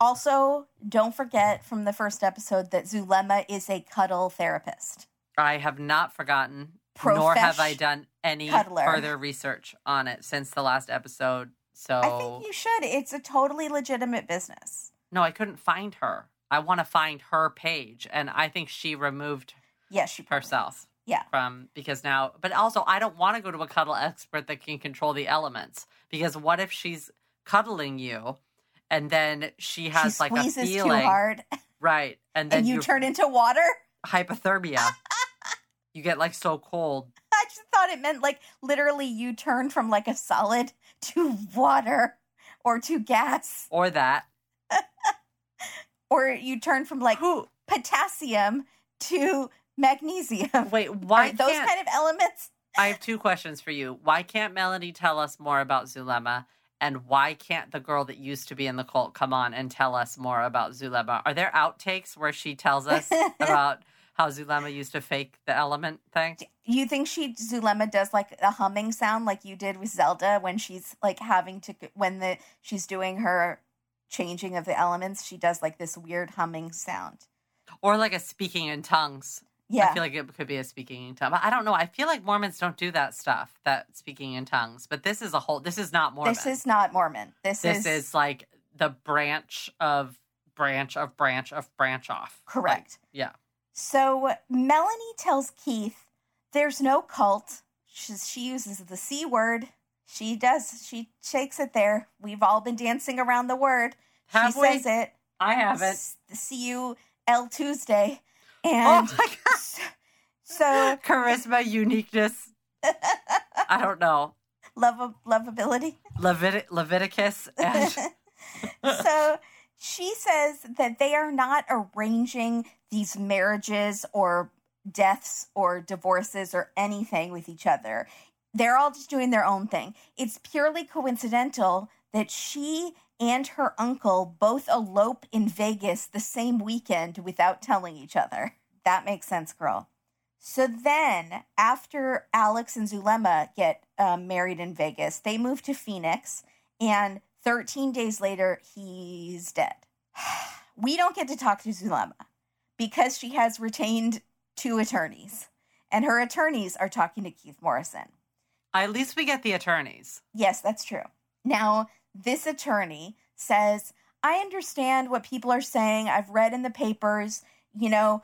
Also, don't forget from the first episode that Zulema is a cuddle therapist. I have not forgotten, nor have I done any cuddler. further research on it since the last episode. So, I think you should. It's a totally legitimate business. no, I couldn't find her. I want to find her page. And I think she removed Yes, she herself. is. Yeah. From because now, but also I don't want to go to a cuddle expert that can control the elements because what if she's cuddling you and then she has she like a feeling, too hard right? And then and you turn into water. hypothermia. you get like so cold. I just thought it meant like literally you turn from like a solid to water or to gas Or that. or you turn from like Who? potassium to magnesium. Wait, why Are those kind of elements? I have two questions for you. Why can't Melanie tell us more about Zulema? And why can't the girl that used to be in the cult come on and tell us more about Zulema? Are there outtakes where she tells us about how Zulema used to fake the element thing? You think she Zulema does like a humming sound like you did with Zelda when she's like having to when the she's doing her changing of the elements, she does like this weird humming sound. Or like a speaking in tongues. Yeah. I feel like it could be a speaking in tongue. But I don't know. I feel like Mormons don't do that stuff, that speaking in tongues. But this is a whole this is not Mormon. This is not Mormon. This, this is, is like the branch of branch of branch of branch off. correct. Like, yeah. So Melanie tells Keith there's no cult. She, she uses the C word. She does. She shakes it there. We've all been dancing around the word. Have she we? says it. I haven't. See you L Tuesday. Oh And my god. so Charisma, uniqueness. I don't know. love lovability. Levit- Leviticus and so she says that they are not arranging these marriages or deaths or divorces or anything with each other. They're all just doing their own thing. It's purely coincidental that she and her uncle both elope in Vegas the same weekend without telling each other. That makes sense, girl. So then, after Alex and Zulema get um, married in Vegas, they move to Phoenix, and 13 days later, he's dead. We don't get to talk to Zulema because she has retained two attorneys, and her attorneys are talking to Keith Morrison. at least we get the attorneys. Yes, that's true. Now, this attorney says, I understand what people are saying. I've read in the papers, you know,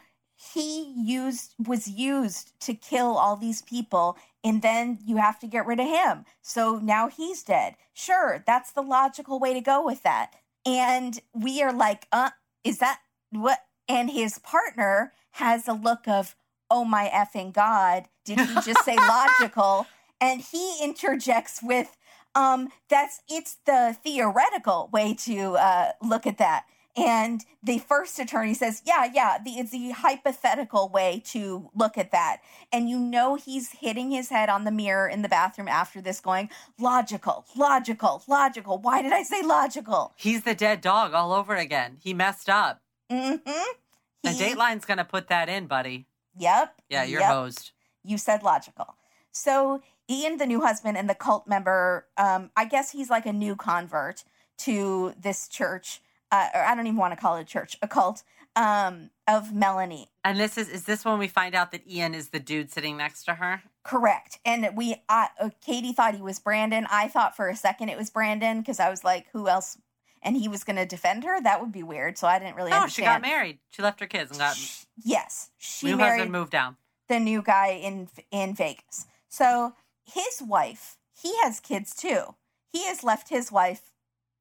he used was used to kill all these people and then you have to get rid of him. So now he's dead. Sure, that's the logical way to go with that. And we are like, "Uh, is that what?" And his partner has a look of, "Oh my effing god, did he just say logical?" And he interjects with, um, that's it's the theoretical way to uh, look at that. And the first attorney says, yeah, yeah, the, it's the hypothetical way to look at that. And you know he's hitting his head on the mirror in the bathroom after this, going, logical, logical, logical. Why did I say logical? He's the dead dog all over again. He messed up. Mm-hmm. And Dateline's gonna put that in, buddy. Yep. Yeah, you're yep. hosed. You said logical. So Ian, the new husband and the cult member, um, I guess he's like a new convert to this church. Uh, or I don't even want to call it a church, a cult um, of Melanie. And this is is this when we find out that Ian is the dude sitting next to her? Correct. And we, uh, uh, Katie thought he was Brandon. I thought for a second it was Brandon because I was like, who else? And he was going to defend her. That would be weird. So I didn't really understand. Oh, she got married. She left her kids and got Yes, she new married husband moved down. the new guy in in Vegas. So his wife, he has kids too. He has left his wife.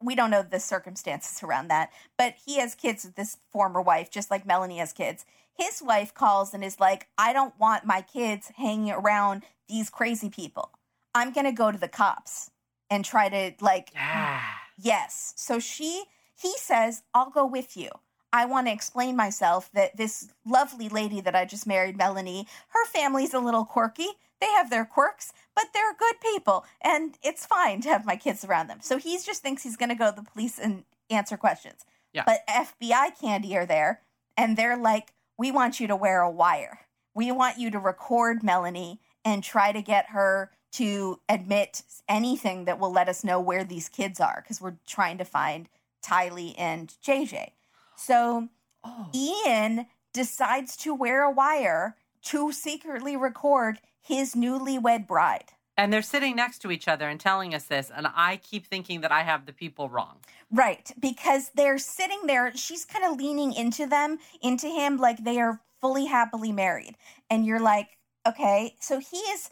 We don't know the circumstances around that, but he has kids with this former wife, just like Melanie has kids. His wife calls and is like, "I don't want my kids hanging around these crazy people. I'm gonna go to the cops and try to like Yeah. Yes. So she he says, "I'll go with you. I want to explain myself that this lovely lady that I just married, Melanie, her family's a little quirky. They have their quirks, but they're good people, and it's fine to have my kids around them." So he just thinks he's going to go to the police and answer questions. Yeah. But FBI Candy are there, and they're like, "We want you to wear a wire. We want you to record Melanie and try to get her to admit anything that will let us know where these kids are because we're trying to find Tylee and JJ. So Oh. Ian decides to wear a wire to secretly record his newlywed bride. And they're sitting next to each other and telling us this, and I keep thinking that I have the people wrong. Right, because they're sitting there, she's kind of leaning into them, into him, like they are fully happily married. And you're like, okay, so he is,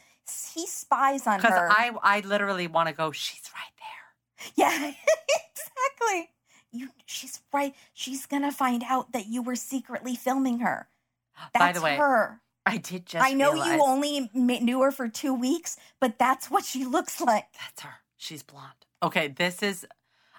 he spies on her. Because. I I literally want to go, she's right there. Yeah, exactly. You, she's right. She's gonna find out that you were secretly filming her. That's By the way, her. I did just I know realize you only knew her for two weeks, but that's what she looks like. That's her. She's blonde. Okay, this is.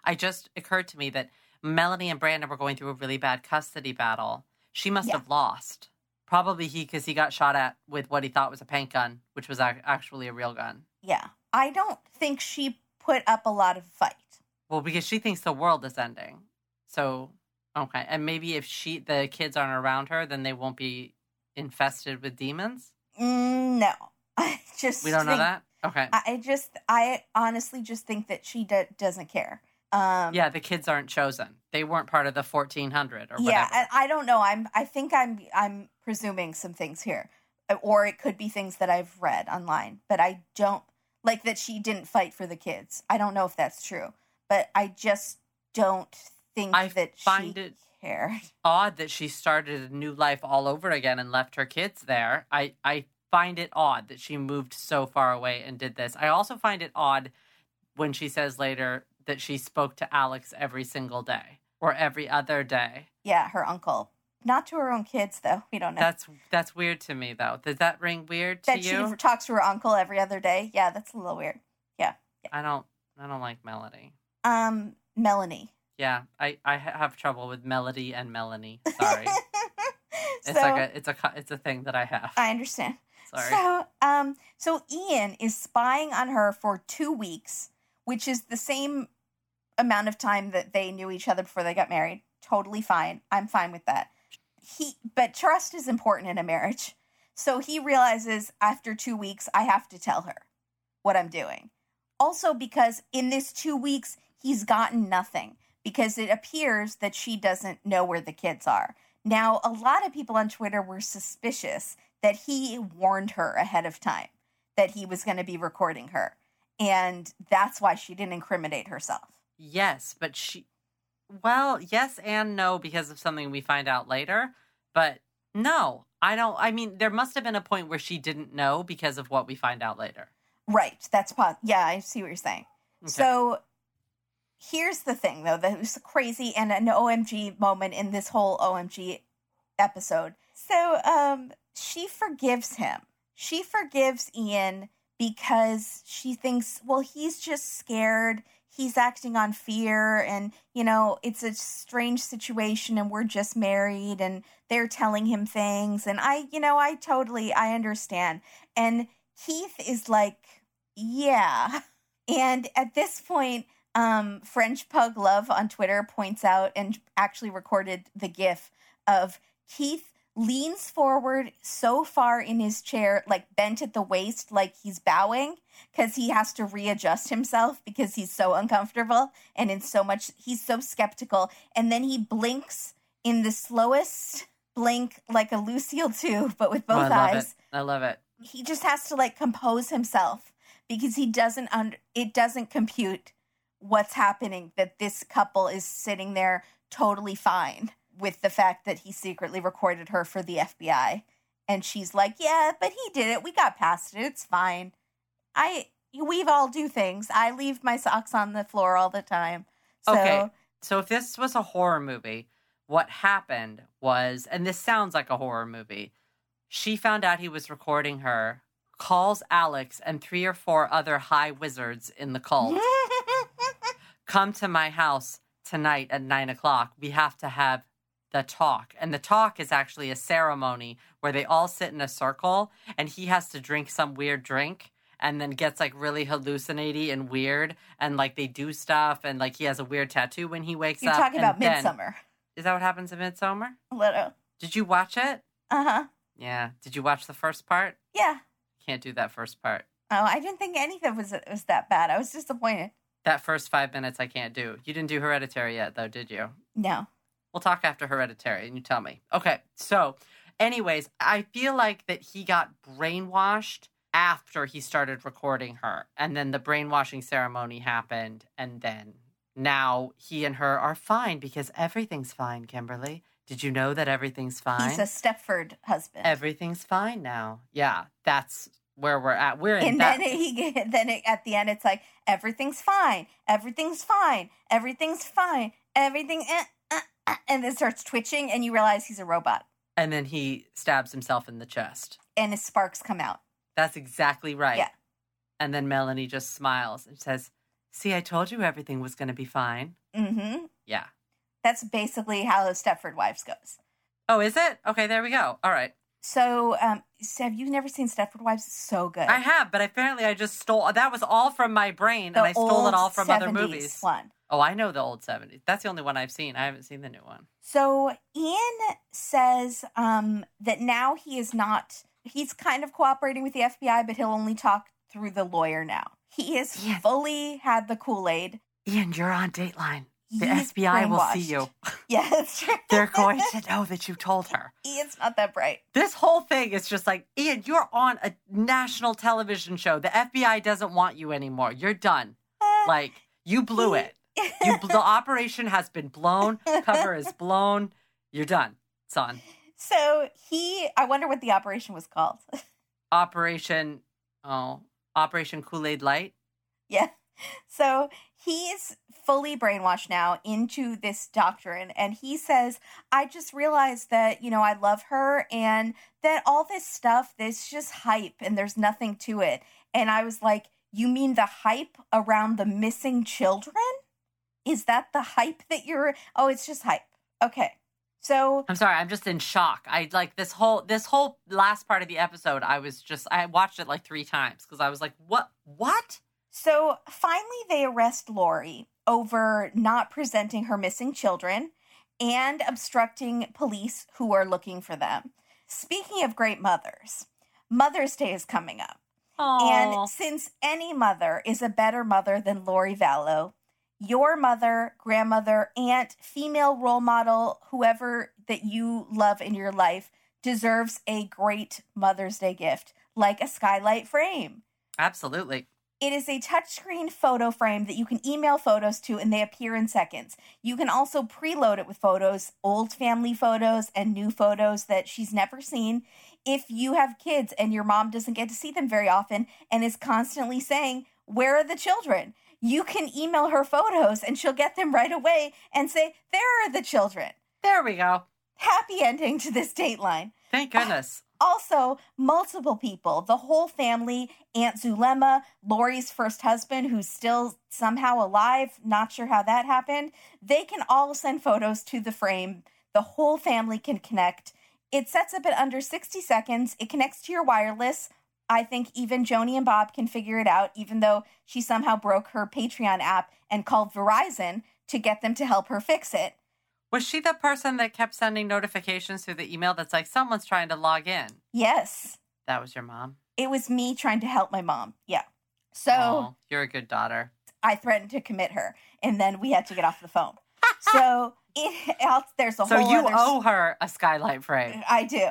I just occurred to me that Melanie and Brandon were going through a really bad custody battle. She must Yeah. have lost. Probably he, because he got shot at with what he thought was a paint gun, which was ac- actually a real gun. Yeah, I don't think she put up a lot of fight. Well, because she thinks the world is ending. So, okay. And maybe if she the kids aren't around her, then they won't be infested with demons? Mm, no. I just We don't know that? Okay. I I just I honestly just think that she do- doesn't care. Um yeah, the kids aren't chosen. They weren't part of the 1400 or whatever. Yeah, and I don't know. I'm I think I'm I'm presuming some things here. Uh, Or it could be things that I've read online, but I don't like that she didn't fight for the kids. I don't know if that's true, but I just don't think I that find she it- cared. odd that she started a new life all over again and left her kids there. I I find it odd that she moved so far away and did this. I also find it odd when she says later that she spoke to Alex every single day or every other day. Yeah, her uncle. Not to her own kids though. We don't know. That's that's weird to me though. Does that ring weird to you? that she talks to her uncle every other day. Yeah, that's a little weird. Yeah. I don't I don't like Melody. Um, Melanie. Yeah, I I have trouble with Melody and Melanie. Sorry. so it's like a it's a it's a thing that I have. I understand. Sorry. So, um, so Ian is spying on her for two weeks, which is the same amount of time that they knew each other before they got married. Totally fine. I'm fine with that. He, but trust is important in a marriage. So he realizes after two weeks, I have to tell her what I'm doing. Also, because in this two weeks, he's gotten nothing because it appears that she doesn't know where the kids are. Now, a lot of people on Twitter were suspicious that he warned her ahead of time that he was going to be recording her. And that's why she didn't incriminate herself. Yes, but she. Well, yes and no because of something we find out later. But no, I don't. I mean, there must have been a point where she didn't know because of what we find out later. Right. That's pos- yeah, I see what you're saying. Okay. So here's the thing though, that was crazy and an OMG moment in this whole OMG episode. So um she forgives him. She forgives Ian because she thinks, well, he's just scared. He's acting on fear and, you know, it's a strange situation and we're just married and they're telling him things and I, you know, I totally I understand. And Keith is like, yeah. And at this point, um, French Pug Love on Twitter points out and actually recorded the gif of Keith leans forward so far in his chair, like bent at the waist, like he's bowing, because he has to readjust himself because he's so uncomfortable and in so much, he's so skeptical. And then he blinks in the slowest blink, like a Lucille too, but with Oh, both I love eyes it. I love it. he just has to like compose himself because he doesn't under it doesn't compute what's happening that this couple is sitting there totally fine with the fact that he secretly recorded her for the FBI and she's like yeah but he did it we got past it it's fine i we've all do things i leave my socks on the floor all the time so Okay. So if this was a horror movie, what happened was, and this sounds like a horror movie, she found out he was recording her, calls Alex and three or four other high wizards in the cult. come to my house tonight at nine o'clock. We have to have the talk. And the talk is actually a ceremony where they all sit in a circle and he has to drink some weird drink and then gets like really hallucinating and weird and like they do stuff and like he has a weird tattoo when he wakes up. you're talking about then- midsummer Is that what happens in Midsummer? little Did you watch it? uh-huh Yeah. Did you watch the first part? yeah Can't do that first part. oh i didn't think anything was was that bad i was disappointed That first five minutes I can't do. You didn't do Hereditary yet, though, did you? no We'll talk after Hereditary and you tell me. Okay, so, anyways, I feel like that he got brainwashed after he started recording her. And then the brainwashing ceremony happened. And then now he and her are fine because everything's fine, Kimberly. Did you know that everything's fine? He's a Stepford husband. everything's fine now. Yeah, that's where we're at. We're in and that. then he then it, at the end it's like everything's fine, everything's fine, everything's fine, everything, eh, and then starts twitching, and you realize he's a robot, and then he stabs himself in the chest. and his sparks come out. That's exactly right. Yeah. And then Melanie just smiles and says, See, I told you everything was going to be fine. Mm hmm. Yeah. That's basically how the Stepford Wives goes. Oh, is it? Okay, there we go. All right. So, um, so have you never seen Stepford Wives? It's so good. I have, but apparently I just stole that was all from my brain The and I stole it all from other movies. One. Oh, I know the old 70s. That's the only one I've seen. I haven't seen the new one. So Ian says um, that now he is not. He's kind of cooperating with the FBI, but he'll only talk through the lawyer now. He has Ian. fully had the Kool Aid. Ian, you're on Dateline. The He's FBI will see you. Yeah, true. They're going to know that you told her. Ian's not that bright. This whole thing is just like, Ian, you're on a national television show. The FBI doesn't want you anymore. You're done. Like, you blew it. You, the operation has been blown. Cover is blown. You're done, son. so he. I wonder what the operation was called. Operation, oh, Operation Kool Aid Light. Yeah. So he's fully brainwashed now into this doctrine. And he says, I just realized that, you know, I love her and that all this stuff, this just hype and there's nothing to it. And I was like, You mean the hype around the missing children? Is that the hype that you're. Oh, it's just hype. Okay. So I'm sorry, I'm just in shock. I like this whole this whole last part of the episode. I was just I watched it like three times because I was like, what? What? So finally, they arrest Lori over not presenting her missing children and obstructing police who are looking for them. Speaking of great mothers, Mother's Day is coming up. Oh, And since any mother is a better mother than Lori Vallow, your mother, grandmother, aunt, female role model, whoever that you love in your life deserves a great Mother's Day gift, like a skylight frame. absolutely. It is a touchscreen photo frame that you can email photos to and they appear in seconds. You can also preload it with photos, old family photos and new photos that she's never seen. If you have kids and your mom doesn't get to see them very often and is constantly saying, Where are the children? You can email her photos and she'll get them right away and say, There are the children. There we go. Happy ending to this dateline. Thank ah, goodness. Also, multiple people, the whole family, Aunt Zulema, Lori's first husband, who's still somehow alive, not sure how that happened, they can all send photos to the frame. The whole family can connect. It sets up in under 60 seconds. It connects to your wireless. I think even Joni and Bob can figure it out, even though she somehow broke her Patreon app and called Verizon to get them to help her fix it. Was she the person that kept sending notifications through the email that's like someone's trying to log in? Yes, That was your mom. it was me trying to help my mom. Yeah. So. Oh, you're a good daughter. I threatened to commit her, and then we had to get off the phone. so it, else, there's a So whole So you other. owe her a skylight frame. I do.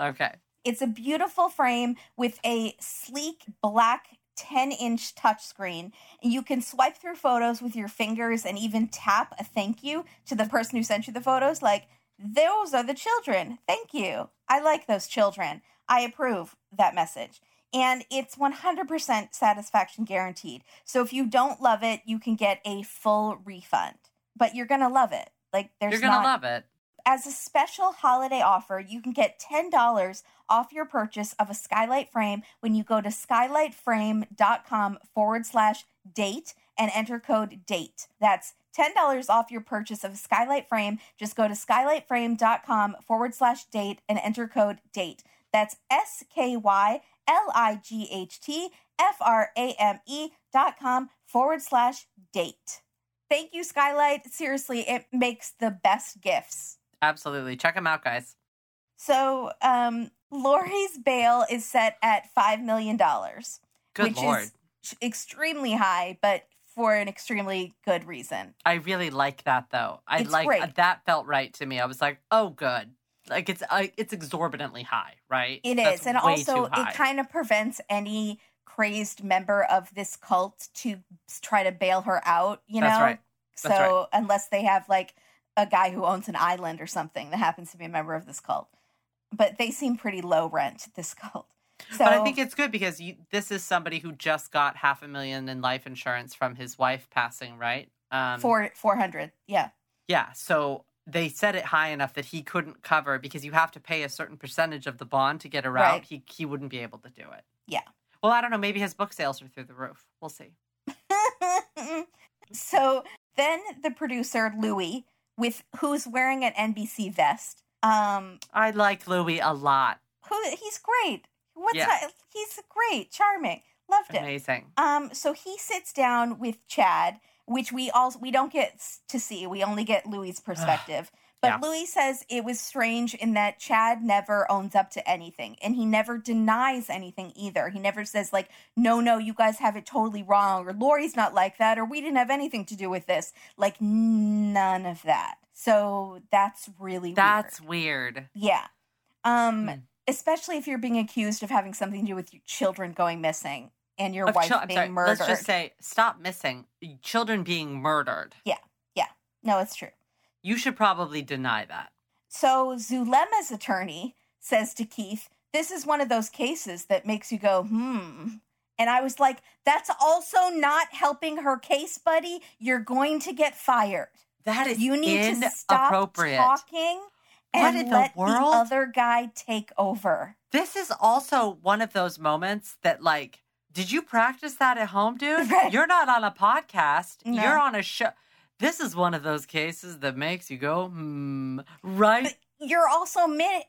Okay. It's a beautiful frame with a sleek black 10 inch touchscreen. And you can swipe through photos with your fingers and even tap a thank you to the person who sent you the photos. Like, those are the children. Thank you. I like those children. I approve that message. And it's 100% satisfaction guaranteed. So if you don't love it, you can get a full refund. But you're going to love it. Like, there's You're going to love it. As a special holiday offer, you can get $10 off your purchase of a skylight frame when you go to skylightframe.com forward slash date and enter code DATE. That's $10 off your purchase of a skylight frame. Just go to skylightframe.com forward slash date and enter code DATE. That's S K Y L I G H T F R A M E dot com forward slash date. Thank you, Skylight. Seriously, it makes the best gifts. Absolutely. Check them out, guys. So, um, Lori's bail is set at $5 million, Good which lord. is extremely high, but for an extremely good reason. I really like that though. I It's like great. that felt right to me. I was like, "Oh, good." Like it's uh, it's exorbitantly high, right? It That's is, and also it kind of prevents any crazed member of this cult to try to bail her out. You know, That's right. so That's unless they have like a guy who owns an island or something that happens to be a member of this cult, but they seem pretty low rent. This cult. So but I think it's good because you, this is somebody who just got half a million in life insurance from his wife passing, right? Um, four four hundred. Yeah. yeah. So they set it high enough that he couldn't cover because you have to pay a certain percentage of the bond to get around. Right. He he wouldn't be able to do it. Yeah. Well, I don't know. Maybe his book sales are through the roof. We'll see. so then the producer Louis, with who's wearing an NBC vest, um, I like Louis a lot. who he's great. What's Yeah. that? He's great, charming. Loved it. Amazing. Um, so he sits down with Chad, which we all we don't get to see. We only get Louis' perspective. But Yeah. Louis says it was strange in that Chad never owns up to anything, and he never denies anything either. He never says like, "No, no, you guys have it totally wrong," or "Lori's not like that," or "We didn't have anything to do with this." Like none of that. So that's really That's weird. weird. Yeah. Um, Hmm. especially if you're being accused of having something to do with your children going missing and your Of wife I'm being sorry, murdered. Let's just say stop missing. Children being murdered. Yeah. Yeah. No, it's true. You should probably deny that. So Zulema's attorney says to Keith, "This is one of those cases that makes you go, hmm." And I was like, "That's also not helping her case, buddy. You're going to get fired. That is You need to stop talking What and the let world? other guy take over." This is also one of those moments that, like, did you practice that at home, dude? You're not on a podcast. No. You're on a show. This is one of those cases that makes you go, hmm, right? you're also admit,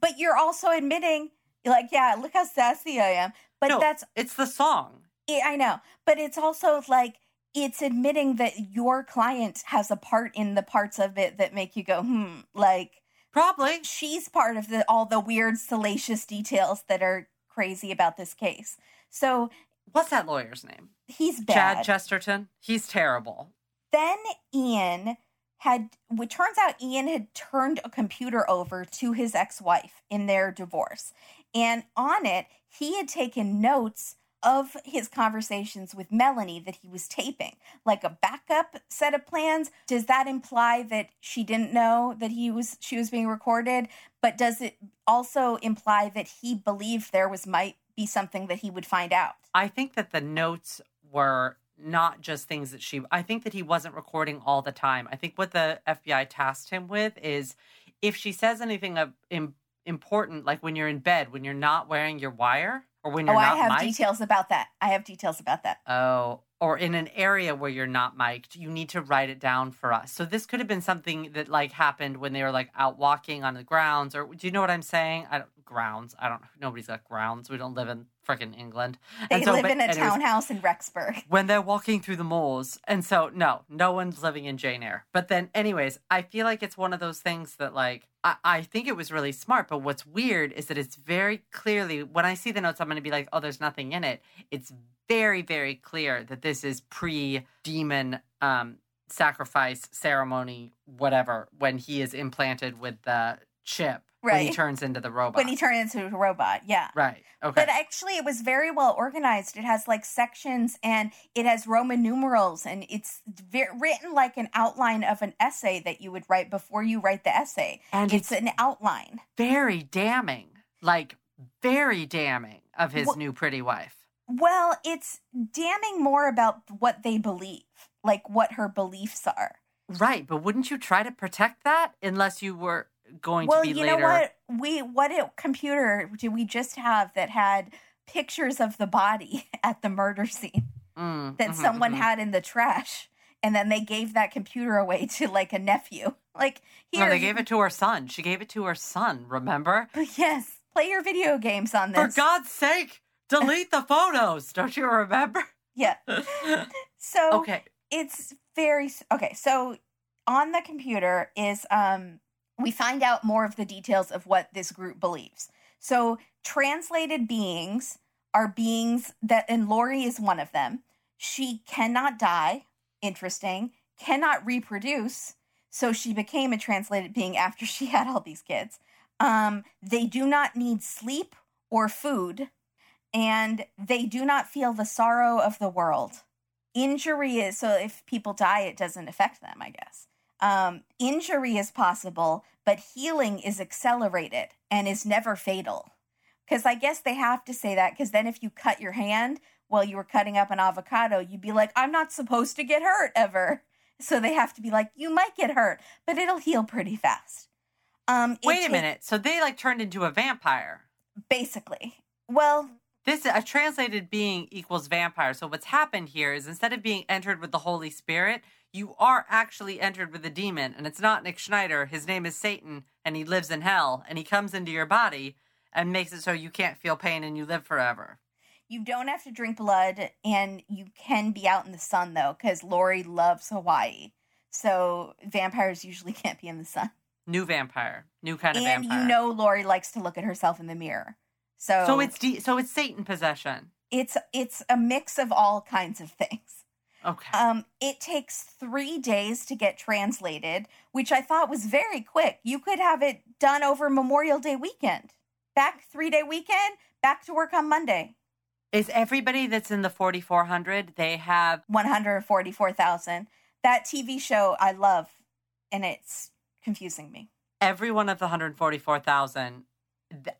but you're also admitting, like, yeah, look how sassy I am. But No. that's, It's the song. I I know, but it's also like it's admitting that your client has a part in the parts of it that make you go, hmm, like Probably. she's part of the all the weird, salacious details that are crazy about this case. So What's that lawyer's name? he's bad. Chad Chesterton. He's terrible. Then Ian had it turns out Ian had turned a computer over to his ex-wife in their divorce. And on it, he had taken notes of his conversations with Melanie that he was taping, like a backup set of plans. Does that imply that she didn't know that he was she was being recorded? But does it also imply that he believed there was might be something that he would find out? I think that the notes were not just things that she I think that he wasn't recording all the time. I think what the FBI tasked him with is if she says anything of im- important like when you're in bed when you're not wearing your wire or when you're not. Oh, I not have mic'd, details about that. I have details about that. Oh, or in an area where you're not mic'd, you need to write it down for us. So this could have been something that like happened when they were like out walking on the grounds, or do you know what I'm saying? I don't grounds. I don't. Nobody's got grounds. We don't live in freaking England. They And so, live but in a anyways, townhouse in Rexburg. when they're walking through the moors. And so, no, no one's living in Jane Eyre. But then, anyways, I feel like it's one of those things that, like, I, I think it was really smart. But what's weird is that it's very clearly, when I see the notes, I'm going to be like, oh, there's nothing in it. It's very, very clear that this is pre demon um, sacrifice ceremony, whatever, when he is implanted with the chip. When he turns into the robot. When he turns into a robot, yeah. right. Okay. But actually, it was very well organized. It has like sections and it has Roman numerals, and it's ve- written like an outline of an essay that you would write before you write the essay. and It's it's an outline. very damning, like very damning of his Well- new pretty wife. Well, it's damning more about what they believe, like what her beliefs are. Right, but wouldn't you try to protect that unless you were going well, to be you later? know what? We what computer did we just have that had pictures of the body at the murder scene Mm, that mhm, someone mhm. had in the trash, and then they gave that computer away to like a nephew. Like here, No, they gave it to her son. She gave it to her son. Remember? Yes, play your video games on this. For. God's sake, delete the photos. Don't you remember? yeah. So okay. it's very okay so on the computer is um we find out more of the details of what this group believes. So translated beings are beings that and lori is one of them. She cannot die interesting cannot reproduce so she became a translated being after she had all these kids. Um they do not need sleep or food and they do not feel the sorrow of the world. Injury is so if people die it doesn't affect them i guess um, injury is possible but healing is accelerated and is never fatal because i guess they have to say that because then if you cut your hand while you were cutting up an avocado you'd be like i'm not supposed to get hurt ever so they have to be like you might get hurt but it'll heal pretty fast um, Wait a minute. So they like turned into a vampire. basically well This a translated being equals vampire. So what's happened here is instead of being entered with the Holy Spirit, you are actually entered with a demon, and it's not Nick Schneider. His name is Satan, and he lives in hell, and he comes into your body, and makes it so you can't feel pain and you live forever. You don't have to drink blood, and you can be out in the sun though, because Lori loves Hawaii. So vampires usually can't be in the sun. New vampire, new kind of and vampire. you know Lori likes to look at herself in the mirror. So so it's de- so it's Satan possession. it's it's a mix of all kinds of things. Okay. Um, it takes three days to get translated, which I thought was very quick. You could have it done over Memorial Day weekend. Back three day weekend, back to work on Monday. Is everybody that's in the 4400 they have 144,000. That TV show I love, and it's confusing me. every one of the 144,000,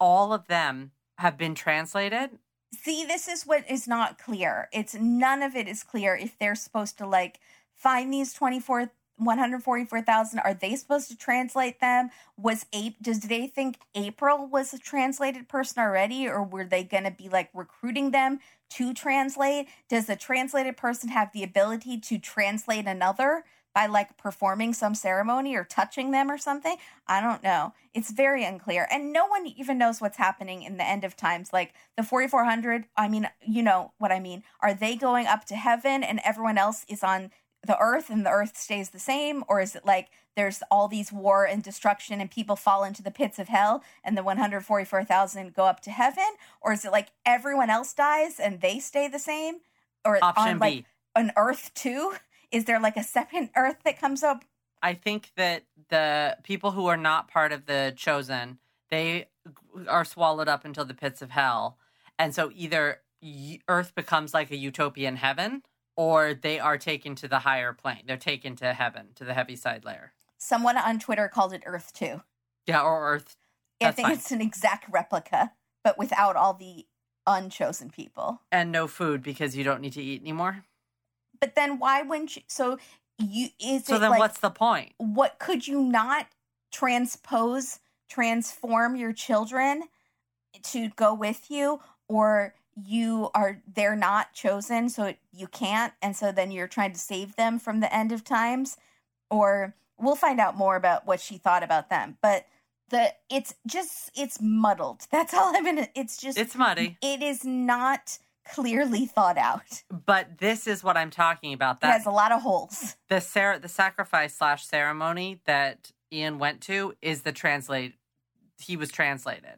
all of them have been translated? See, this is what is not clear. It's none of it is clear if they're supposed to like find these 24 144,000 are they supposed to translate them? Was Ape does they think April was a translated person already or were they going to be like recruiting them to translate? Does the translated person have the ability to translate another by like performing some ceremony or touching them or something? I don't know. It's very unclear. And no one even knows what's happening in the end of times. Like the 4400, I mean, you know what I mean. Are they going up to heaven and everyone else is on the earth and the earth stays the same? Or is it like there's all these war and destruction and people fall into the pits of hell and the 144,000 go up to heaven? Or is it like everyone else dies and they stay the same? Or Option on like B. an earth too? Is there like a second earth that comes up? I think that the people who are not part of the chosen, they are swallowed up into the pits of hell. And so either earth becomes like a utopian heaven or they are taken to the higher plane. They're taken to heaven, to the Heaviside layer. Someone on Twitter called it Earth 2. Yeah, or earth. I think fine. it's an exact replica, but without all the unchosen people. And no food because you don't need to eat anymore. But then why wouldn't you? So you is So then like what's the point? what could you not transpose, transform your children to go with you, or you are they're not chosen, so you can't, and so then you're trying to save them from the end of times, or we'll find out more about what she thought about them, but. The it's just it's muddled. That's all I'm gonna. It's just It's muddy. it is not clearly thought out. But this is what I'm talking about. It That has a lot of holes. the ser- the sacrifice slash ceremony that Ian went to is the translate. He was translated.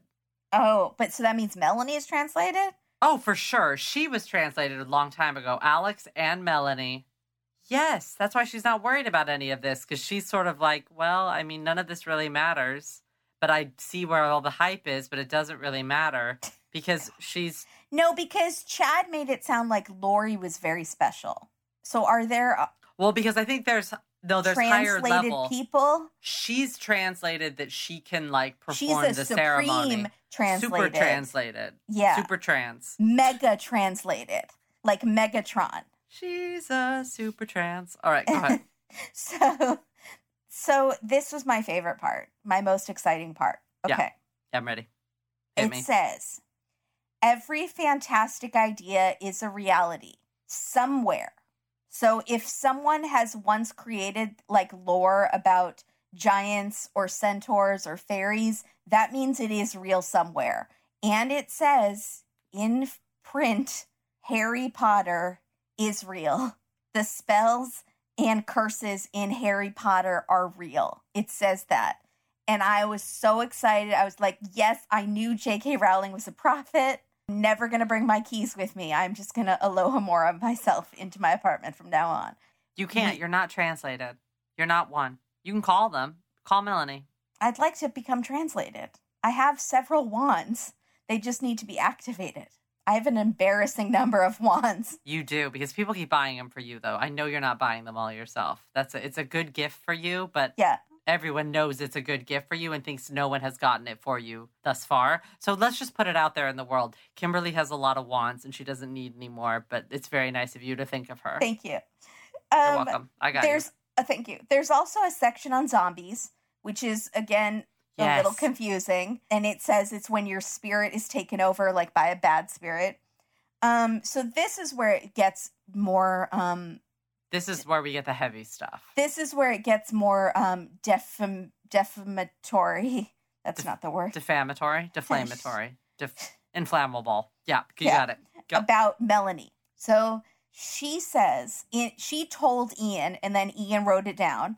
Oh, but so that means Melanie is translated? Oh, for sure. She was translated a long time ago. Alex and Melanie. Yes, that's why she's not worried about any of this because she's sort of like, well, I mean, none of this really matters. But I see where all the hype is, but it doesn't really matter because she's. No, because Chad made it sound like Lori was very special. So are there uh, Well, because I think there's. No, there's higher level. people? She's translated that she can like She's perform a the ceremony. translated. Super translated. Yeah. Super trans. Mega translated. Like Megatron. She's a super trans. All right, go ahead. So so this was my favorite part, my most exciting part. Okay. Yeah, I'm ready. Hit it me. says every fantastic idea is a reality somewhere. So if someone has once created like lore about giants or centaurs or fairies, that means it is real somewhere. And it says in print Harry Potter is real. The spells and curses in Harry Potter are real. It says that. And I was so excited. I was like, yes, I knew J.K. Rowling was a prophet. I'm never going to bring my keys with me. I'm just going to alohomora of myself into my apartment from now on. You can't. You're not translated. You're not one. You can call them. Call Melanie. I'd like to become translated. I have several wands, they just need to be activated. I have an embarrassing number of wands. You do because people keep buying them for you, though. I know you're not buying them all yourself. That's a, it's a good gift for you, but Yeah. everyone knows it's a good gift for you and thinks no one has gotten it for you thus far. So let's just put it out there in the world. Kimberly has a lot of wands and she doesn't need any more, but it's very nice of you to think of her. Thank you. You're Um, welcome. I got there's you. a thank you. There's also a section on zombies, which is again a little confusing, and it says it's when your spirit is taken over, like by a bad spirit. Um, so this is where it gets more. Um, This is where we get the heavy stuff. this is where it gets more um defam- defamatory. That's Def- not the word. Defamatory, deflammatory, def- inflammable. Yeah, you Yeah. got it. Go. about Melanie. So she says she told Ian, and then Ian wrote it down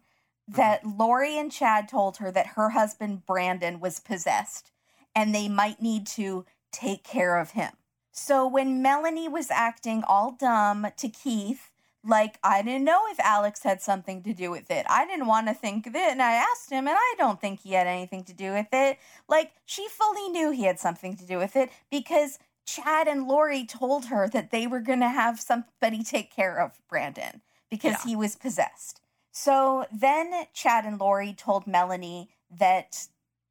that Lori and Chad told her that her husband Brandon was possessed, and they might need to take care of him. So when Melanie was acting all dumb to Keith, like I didn't know if Alex had something to do with it. I didn't want to think of it, and I asked him, and I don't think he had anything to do with it. Like she fully knew he had something to do with it because Chad and Lori told her that they were going to have somebody take care of Brandon because Yeah. he was possessed. So then Chad and Lori told Melanie that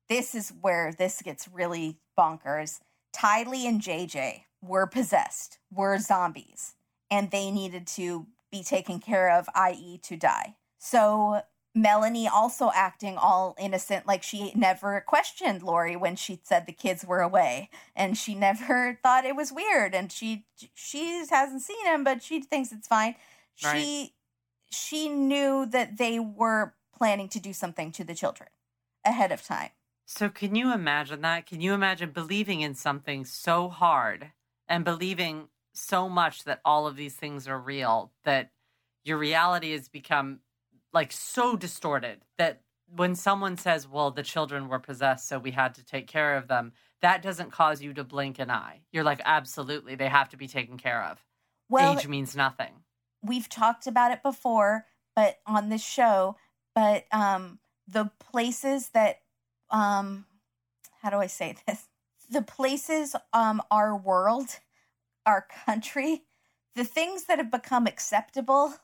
this is where this gets really bonkers. Tylee and JJ were possessed, were zombies, and they needed to be taken care of, i.e., to die. So Melanie also acting all innocent, like she never questioned Lori when she said the kids were away, and she never thought it was weird. And she she hasn't seen him, but she thinks it's fine. Right. She she knew that they were planning to do something to the children ahead of time. So, can you imagine that? Can you imagine believing in something so hard and believing so much that all of these things are real that your reality has become like so distorted that when someone says, well, the children were possessed, so we had to take care of them, that doesn't cause you to blink an eye. You're like, absolutely, they have to be taken care of. Well, Age means nothing. We've talked about it before, but on this show, but um the places that um how do I say this? The places um our world, our country, the things that have become acceptable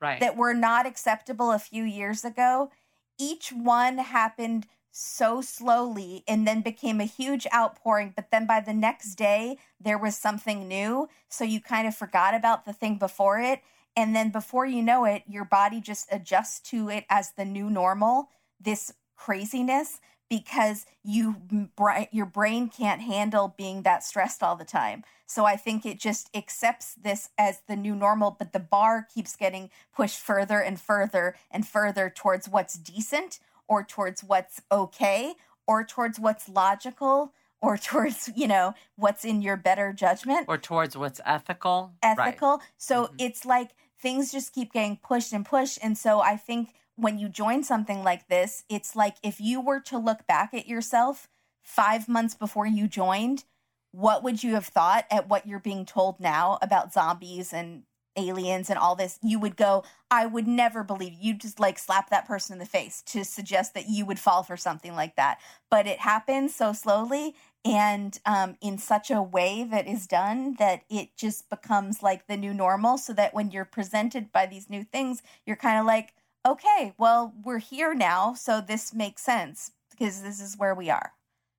Right. that were not acceptable a few years ago, each one happened so slowly and then became a huge outpouring. But then by the next day, there was something new. So you kind of forgot about the thing before it. And then before you know it, your body just adjusts to it as the new normal, this craziness, because you mm, your brain can't handle being that stressed all the time. So I think it just accepts this as the new normal, but the bar keeps getting pushed further and further and further towards what's decent or towards what's okay or towards what's logical or towards, you know, what's in your better judgment or towards what's ethical. Right. ethical. So Mhm. it's like things just keep getting pushed and pushed. And so I think when you join something like this, it's like if you were to look back at yourself five months before you joined, what would you have thought at what you're being told now about zombies and aliens and all this? You would go, I would never believe you just like slap that person in the face to suggest that you would fall for something like that. But it happens so slowly and um, in such a way that is done that it just becomes like the new normal so that when you're presented by these new things you're kind of like okay well we're here now so this makes sense because this is where we are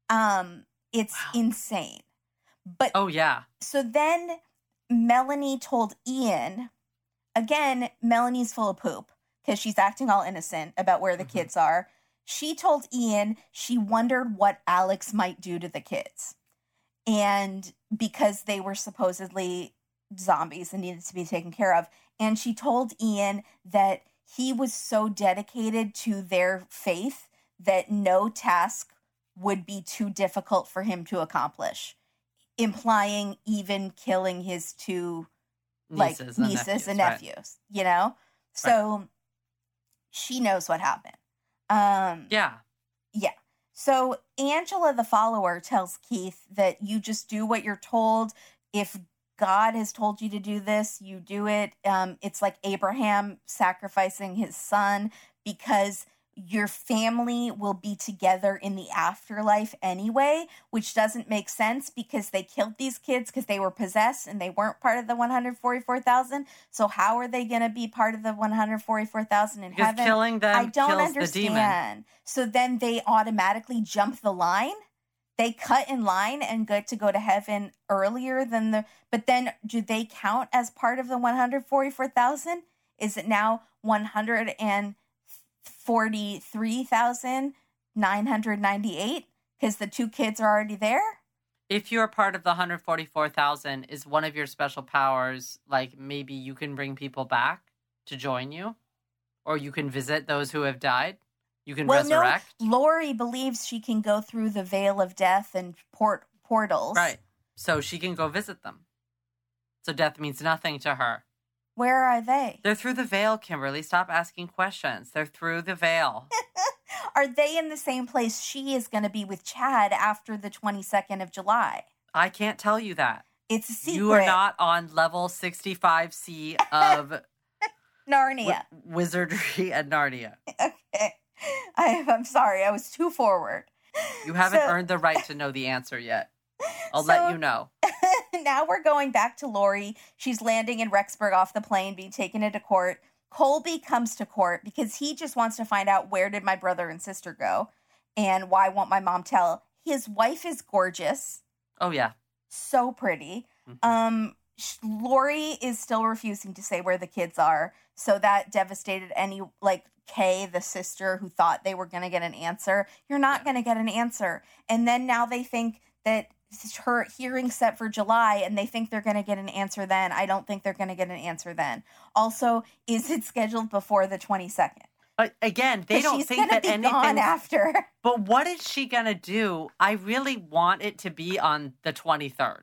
um it's Wow. insane but Oh, yeah. so then Melanie told Ian, again, Melanie's full of poop because she's acting all innocent about where the Mhm. kids are. She told Ian she wondered what Alex might do to the kids. And because they were supposedly zombies and needed to be taken care of. And she told Ian that he was so dedicated to their faith that no task would be too difficult for him to accomplish implying even killing his two like Nieces nieces and right. nephews, you know? So she knows what happened. Um yeah. Yeah. so Angela the follower tells Keith that you just do what you're told. If God has told you to do this, you do it. Um, it's like Abraham sacrificing his son because your family will be together in the afterlife anyway, which doesn't make sense because they killed these kids because they were possessed and they weren't part of the 144,000. So how are they going to be part of the 144,000 in Because heaven? killing them I don't kills the demon. understand. So then they automatically jump the line. They cut in line and get to go to heaven earlier than the. But then, do they count as part of the one hundred forty-four thousand? Is it now one hundred and forty-three thousand nine hundred ninety-eight? Because the two kids are already there. If you're part of the 144,000, is one of your special powers like maybe you can bring people back to join you? Or you can visit those who have died? You can well, resurrect. no, Lori believes she can go through the veil of death and port portals. Right. So she can go visit them. So death means nothing to her. Where are they? They're through the veil, Kimberly. Stop asking questions. They're through the veil. Are they in the same place she is going to be with Chad after the 22nd of July? I can't tell you that. It's a secret. You are not on level 65C of Narnia. wi- wizardry at Narnia. okay. I, I'm sorry. I was too forward. You haven't So- earned the right to know the answer yet. I'll So- let you know. now we're going back to Lori. She's landing in Rexburg off the plane, being taken into court. Colby comes to court because he just wants to find out where did my brother and sister go and why won't my mom tell. His wife is gorgeous, Oh, yeah. so pretty. Mhm. Um, Lori is still refusing to say where the kids are, so that devastated any like Kay, the sister who thought they were going to get an answer. You're not Yeah. going to get an answer, and then now they think that her hearing set for July, and they think they're going to get an answer then. I don't think they're going to get an answer then. Also, is it scheduled before the 22nd? But again, they don't think that anything. after. But what is she gonna do? I really want it to be on the 23rd.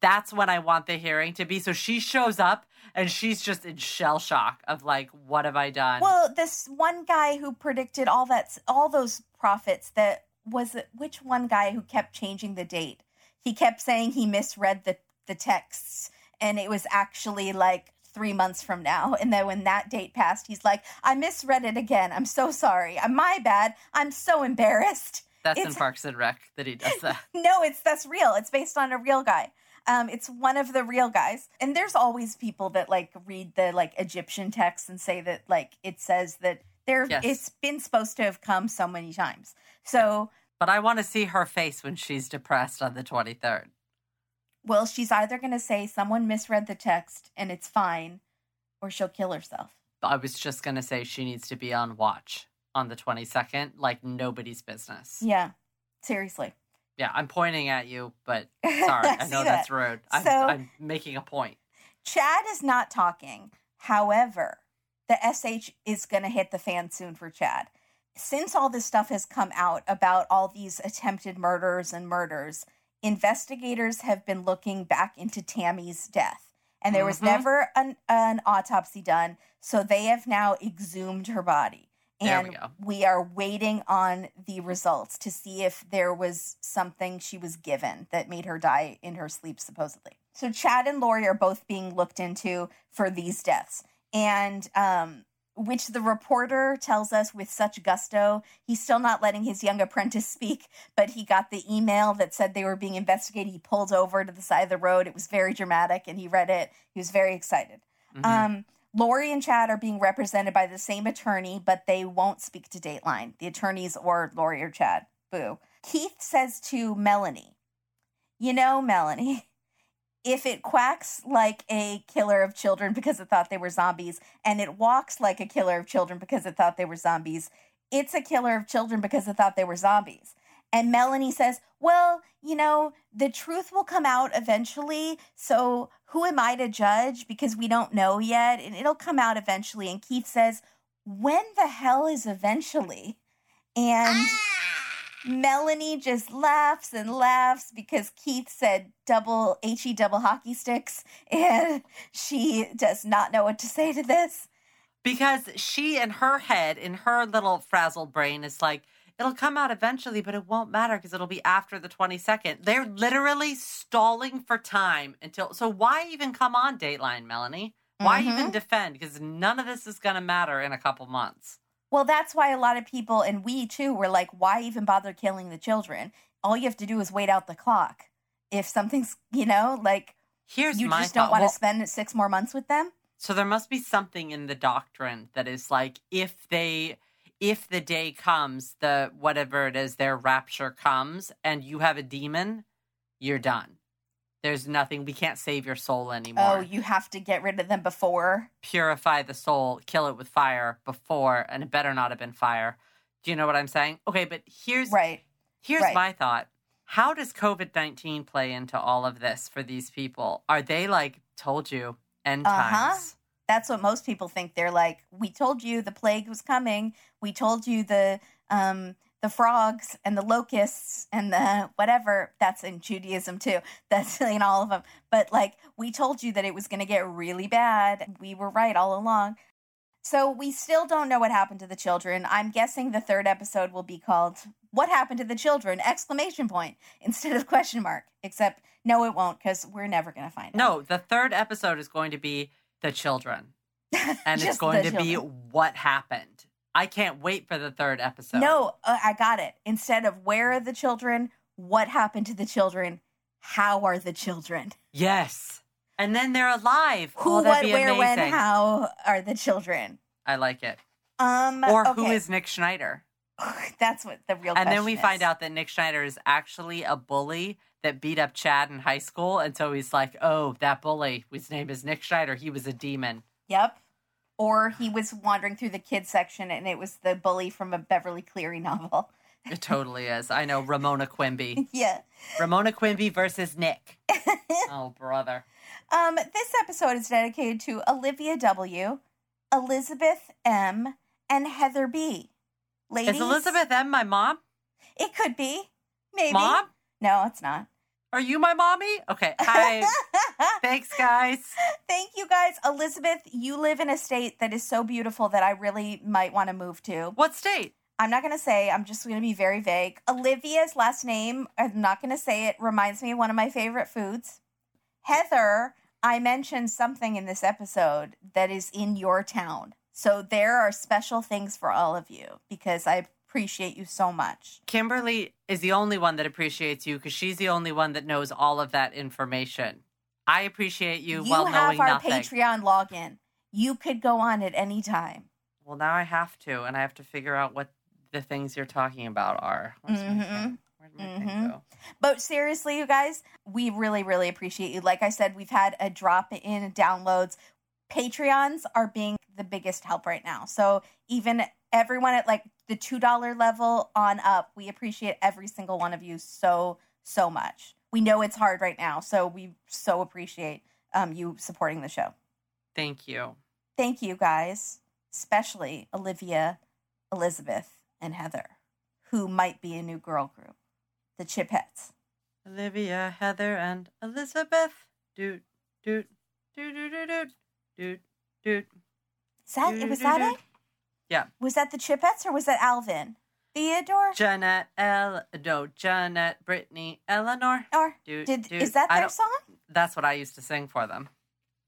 That's when I want the hearing to be. So she shows up and she's just in shell shock of like, what have I done? Well, this one guy who predicted all that, all those prophets that was it, which one guy who kept changing the date? He kept saying he misread the the texts, and it was actually like three months from now. And then when that date passed, he's like, "I misread it again. I'm so sorry. I'm my bad. I'm so embarrassed." That's in it's- Parks and Rec that he does that. No, it's that's real. It's based on a real guy. Um, it's one of the real guys. And there's always people that like read the like Egyptian texts and say that like it says that there Yes. it's been supposed to have come so many times. So But I want to see her face when she's depressed on the 23rd. well, she's either gonna say someone misread the text and it's fine, or she'll kill herself. I was just going to say she needs to be on watch on the 22nd, like nobody's business. Yeah. Seriously. Yeah, I'm pointing at you, but sorry. I know that. that's rude. I'm, So- I'm making a point. Chad is not talking. However, the SH is going to hit the fan soon for Chad. Since all this stuff has come out about all these attempted murders and murders, investigators have been looking back into Tammy's death. And there was Mhm. never an, an autopsy done, so they have now exhumed her body. There And we we are waiting on the results to see if there was something she was given that made her die in her sleep, supposedly. So Chad and Lori are both being looked into for these deaths, and um, which the reporter tells us with such gusto. He's still not letting his young apprentice speak, but he got the email that said they were being investigated. He pulled over to the side of the road. It was very dramatic, and he read it. He was very excited. Mhm. Um, Lori and Chad are being represented by the same attorney, but they won't speak to Dateline, the attorneys or Lori or Chad. Boo. Keith says to Melanie, You know, Melanie, if it quacks like a killer of children because it thought they were zombies, and it walks like a killer of children because it thought they were zombies, it's a killer of children because it thought they were zombies. And Melanie says, Well, you know, the truth will come out eventually. So who am I to judge? Because we don't know yet. And it'll come out eventually. And Keith says, When the hell is eventually? And ah. Melanie just laughs and laughs because Keith said double HE double hockey sticks. And she does not know what to say to this. Because she, in her head, in her little frazzled brain, is like, it'll come out eventually, but it won't matter because it'll be after the 22nd. They're literally stalling for time until. So why even come on Dateline, Melanie? Why even Mhm. defend? Because none of this is going to matter in a couple months. Well, that's why a lot of people, and we too, were like, why even bother killing the children? All you have to do is wait out the clock. If something's, you know, like Here's you just don't want to Well, spend six more months with them. So there must be something in the doctrine that is like if they if the day comes, the whatever it is, their rapture comes and you have a demon, you're done. There's nothing we can't save your soul anymore. Oh, you have to get rid of them before. Purify the soul, kill it with fire before, and it better not have been fire. Do you know what I'm saying? Okay, but here's Right. Here's Right. my thought. How does COVID 19 play into all of this for these people? Are they like, told you, end Uh-huh. times? That's what most people think. They're like, we told you the plague was coming. We told you the um, the frogs and the locusts and the whatever. That's in Judaism too. That's in all of them. But like we told you that it was going to get really bad. We were right all along. So we still don't know what happened to the children. I'm guessing the third episode will be called "What Happened to the Children?" exclamation point instead of question mark. Except no, it won't because we're never going to find out. No, the third episode is going to be the children, and it's going to be what happened. I can't wait for the third episode. No, uh, I got it. Instead of where are the children, what happened to the children, how are the children, Yes, and then they're alive. who, oh, what, where, when, amazing. how are the children? I like it. Um, Or okay. who is Nick Schneider? That's what the real. And then we question find out that Nick Schneider is actually a bully that beat up Chad in high school. And so he's like, oh, that bully, his name is Nick Schneider. He was a demon. Yep. Or he was wandering through the kids section and it was the bully from a Beverly Cleary novel. It totally is. I know Ramona Quimby. yeah. Ramona Quimby versus Nick. Oh, brother. Um, this episode is dedicated to Olivia W, Elizabeth M, and Heather B. Ladies, Is Elizabeth M my mom? It could be. Maybe. Mom? No, it's not. Are you my mommy? Okay. Hi. Thanks, guys. Thank you guys. Elizabeth, you live in a state that is so beautiful that I really might want to move to. What state? I'm not going to say, I'm just going to be very vague. Olivia's last name, I'm not going to say it, reminds me of one of my favorite foods. Heather, I mentioned something in this episode that is in your town. So there are special things for all of you because I appreciate you so much. Kimberly is the only one that appreciates you because she's the only one that knows all of that information. I appreciate you, You while have our nothing. Patreon login. You could go on at any time. Well, now I have to, and I have to figure out what the things you're talking about are. Where's my Mhm. thing? Where'd my thing Mhm. But seriously, you guys, we really, really appreciate you. Like I said, we've had a drop in downloads. Patreons are being the biggest help right now. So even everyone at like the $2 level on up, we appreciate every single one of you so, so much. We know it's hard right now. So we so appreciate um, you supporting the show. Thank you. Thank you guys, especially Olivia, Elizabeth, and Heather, who might be a new girl group, the Chipettes. Olivia, Heather, and Elizabeth. Doot, doot, doot, doot, doot, doot, doot, doot. Is that, was that it? Yeah. Was that the Chipettes or was that Alvin? Theodore? Jeanette, El, no, Jeanette, Brittany, Eleanor. or Doot, did doot. is that their song? That's what I used to sing for them.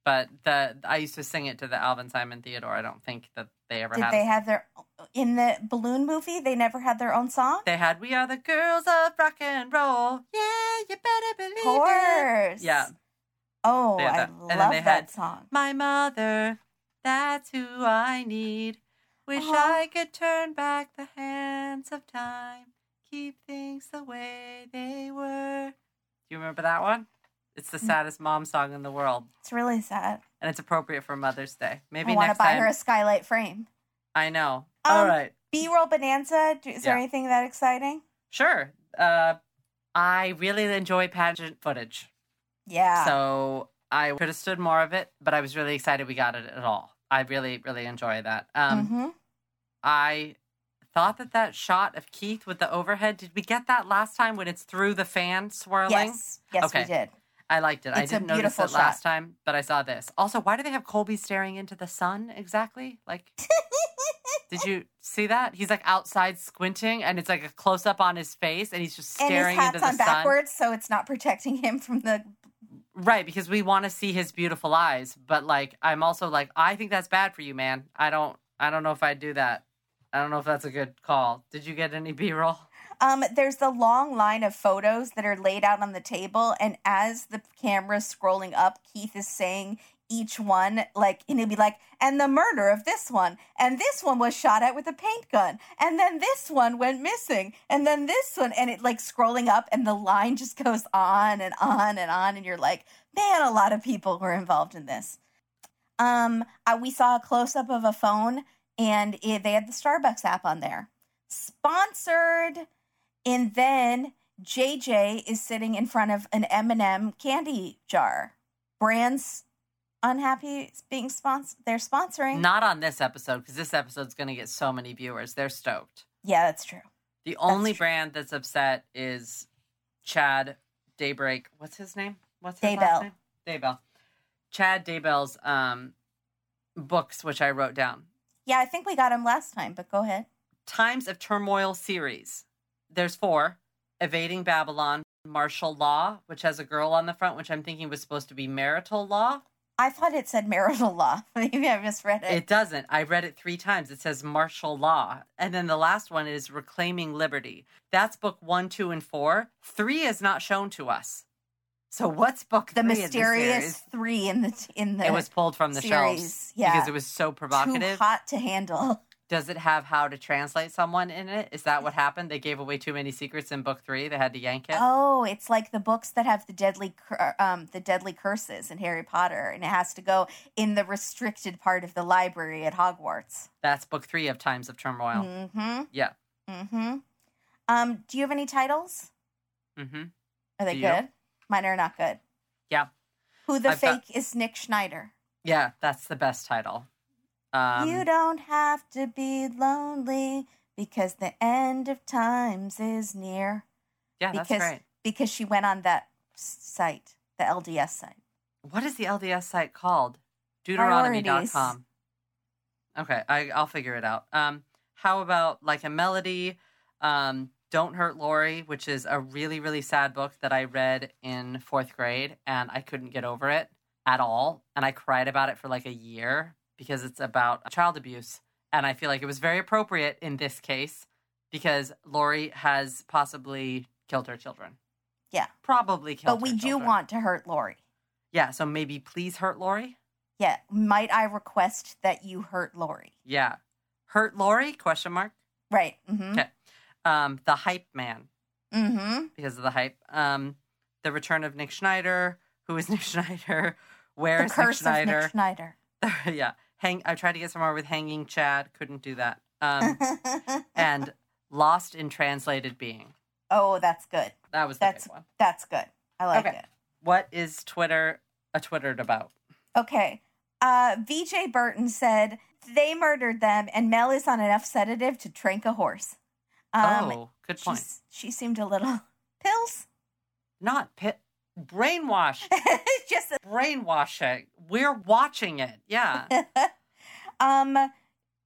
But the I used to sing it to the Alvin Simon Theodore. I don't think that they ever Did had. they have their in the balloon movie? They never had their own song. They had "We Are the Girls of Rock and Roll." Yeah, you better believe Of it. Yeah. Oh, I that. And then love they that had- song. My mother, that's who I need. Wish Uh-huh. I could turn back the hands of time, keep things the way they were. Do you remember that one? It's the Mm. saddest mom song in the world, It's really sad. and it's appropriate for Mother's Day. Maybe I want to buy time. her a skylight frame. I know. Um, All right. B-roll bonanza. Do- Is there Yeah. anything that exciting? Sure. Uh, I really enjoy pageant footage. Yeah. So I could have stood more of it, but I was really excited we got it at all. I really, really enjoy that. Um, hmm I thought that that shot of Keith with the overhead, did we get that last time when it's through the fan swirling? Yes. Yes, Okay. we did. I liked it. I It's a didn't notice it last time, but I saw this. Also, why do they have Colby staring into the sun exactly? Like, did you see that? He's like outside squinting, and it's like a close up on his face, and he's just staring and his hat's into the on sun. backwards, so it's not protecting him from the. Right, because we want to see his beautiful eyes, but like I'm also like I think that's bad for you, man. I don't I don't know if I'd do that. I don't know if that's a good call. Did you get any B-roll? Um, there's the long line of photos that are laid out on the table, and as the camera's scrolling up, Keith is saying each one, like, and he'll be like, and the murder of this one, and this one was shot at with a paint gun, and then this one went missing, and then this one, and it like scrolling up, and the line just goes on and on and on, and you're like, man, a lot of people were involved in this. Um, I, we saw a close up of a phone, and it, they had the Starbucks app on there. Sponsored. And then JJ is sitting in front of an M&M candy jar. Brands unhappy being sponsored. They're sponsoring. Not on this episode because this episode's going to get so many viewers. They're stoked. Yeah, that's true. The only true. brand that's upset is Chad Daybreak. What's his name? What's his Daybell. last name? Daybell. Chad Daybell's um, books, which I wrote down. Yeah, I think we got him last time, but go ahead. Times of Turmoil series. There's four: Evading Babylon, Martial Law, which has a girl on the front, which I'm thinking was supposed to be marital law. I thought it said marital law. Maybe I misread it. It doesn't. I read it three times. It says martial law. And then the last one is Reclaiming Liberty. That's book one, two, and four. Three is not shown to us. So what's book the mysterious three in the in the It was pulled from the series, shelves yeah. because it was so provocative. too hot to handle. Does it have how to translate someone in it? Is that what happened? They gave away too many secrets in book three. They had to yank it. Oh, it's like the books that have the deadly cur- um the deadly curses in Harry Potter, and it has to go in the restricted part of the library at Hogwarts. That's book three of Times of Turmoil. Mm-hmm. Yeah. Mm-hmm. Um, do you have any titles? Mm-hmm. Are they Do you? good? Mine are not good. Yeah. Who the I've fake got- is Nick Schneider. Yeah, that's the best title. Um, you don't have to be lonely because the end of times is near. yeah, that's because great. because she went on that site, the LDS site. What is the LDS site called? Deuteronomy.com. Okay, I, I'll figure it out. Um, how about like a melody? Um, Don't Hurt Lori, which is a really, really sad book that I read in fourth grade and I couldn't get over it at all. And I cried about it for like a year because it's about child abuse. And I feel like it was very appropriate in this case because Lori has possibly killed her children. Yeah. Probably killed But we do children. want to hurt Lori. Yeah, so maybe please hurt Lori? Yeah. Might I request that you hurt Lori? Yeah. Hurt Lori? Question mark. Right. Mm-hmm. Okay. Um, the hype man Mm-hmm. because of the hype. Um, the return of Nick Schneider. Who is Nick Schneider? Where The is Nick Schneider? Nick Schneider. yeah. Hang. I tried to get somewhere with hanging Chad. Couldn't do that. Um, and lost in translated being. oh, that's good. That was the That's big one. that's good. I like Okay. it. What is Twitter a twittered about? Okay. Uh, VJ Burton said they murdered them, and Mel is on enough sedative to trank a horse. Um, oh, good point. she seemed a little pills. Not pit. Brainwash. Just Brainwashing. We're watching it. Yeah. um,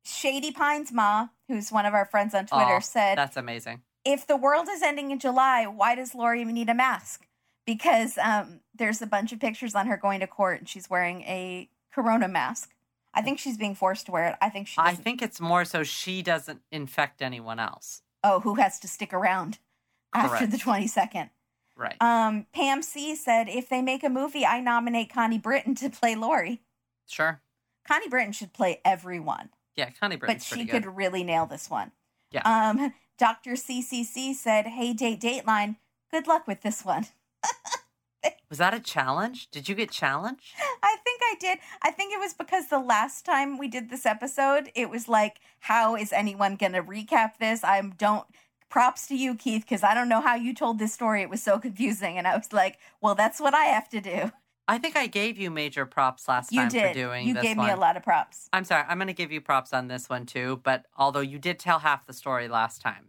Shady Pines Ma, who's one of our friends on Twitter, Aw, said, That's amazing. "If the world is ending in July, why does Lori even need a mask? Because um, there's a bunch of pictures on her going to court, and she's wearing a Corona mask. I think she's being forced to wear it. I think she. I Doesn't, think it's more so she doesn't infect anyone else. oh, who has to stick around after the twenty second? Right. Um, Pam C said, "If they make a movie, I nominate Connie Britton to play Lori. sure. Connie Britton should play everyone." Yeah, Connie Britton. but she could really nail this one. Yeah. Um, Dr. CCC said, "Hey, date Dateline, good luck with this one." Was that a challenge? Did you get challenged? I think I did. I think it was because the last time we did this episode, it was like, "How is anyone going to recap this?" I don't. Props to you, Keith, because I don't know how you told this story. It was so confusing, and I was like, "Well, that's what I have to do." I think I gave you major props last You time did. for doing you this gave one. me a lot of props. I'm sorry. I'm going to give you props on this one too. But although you did tell half the story last time,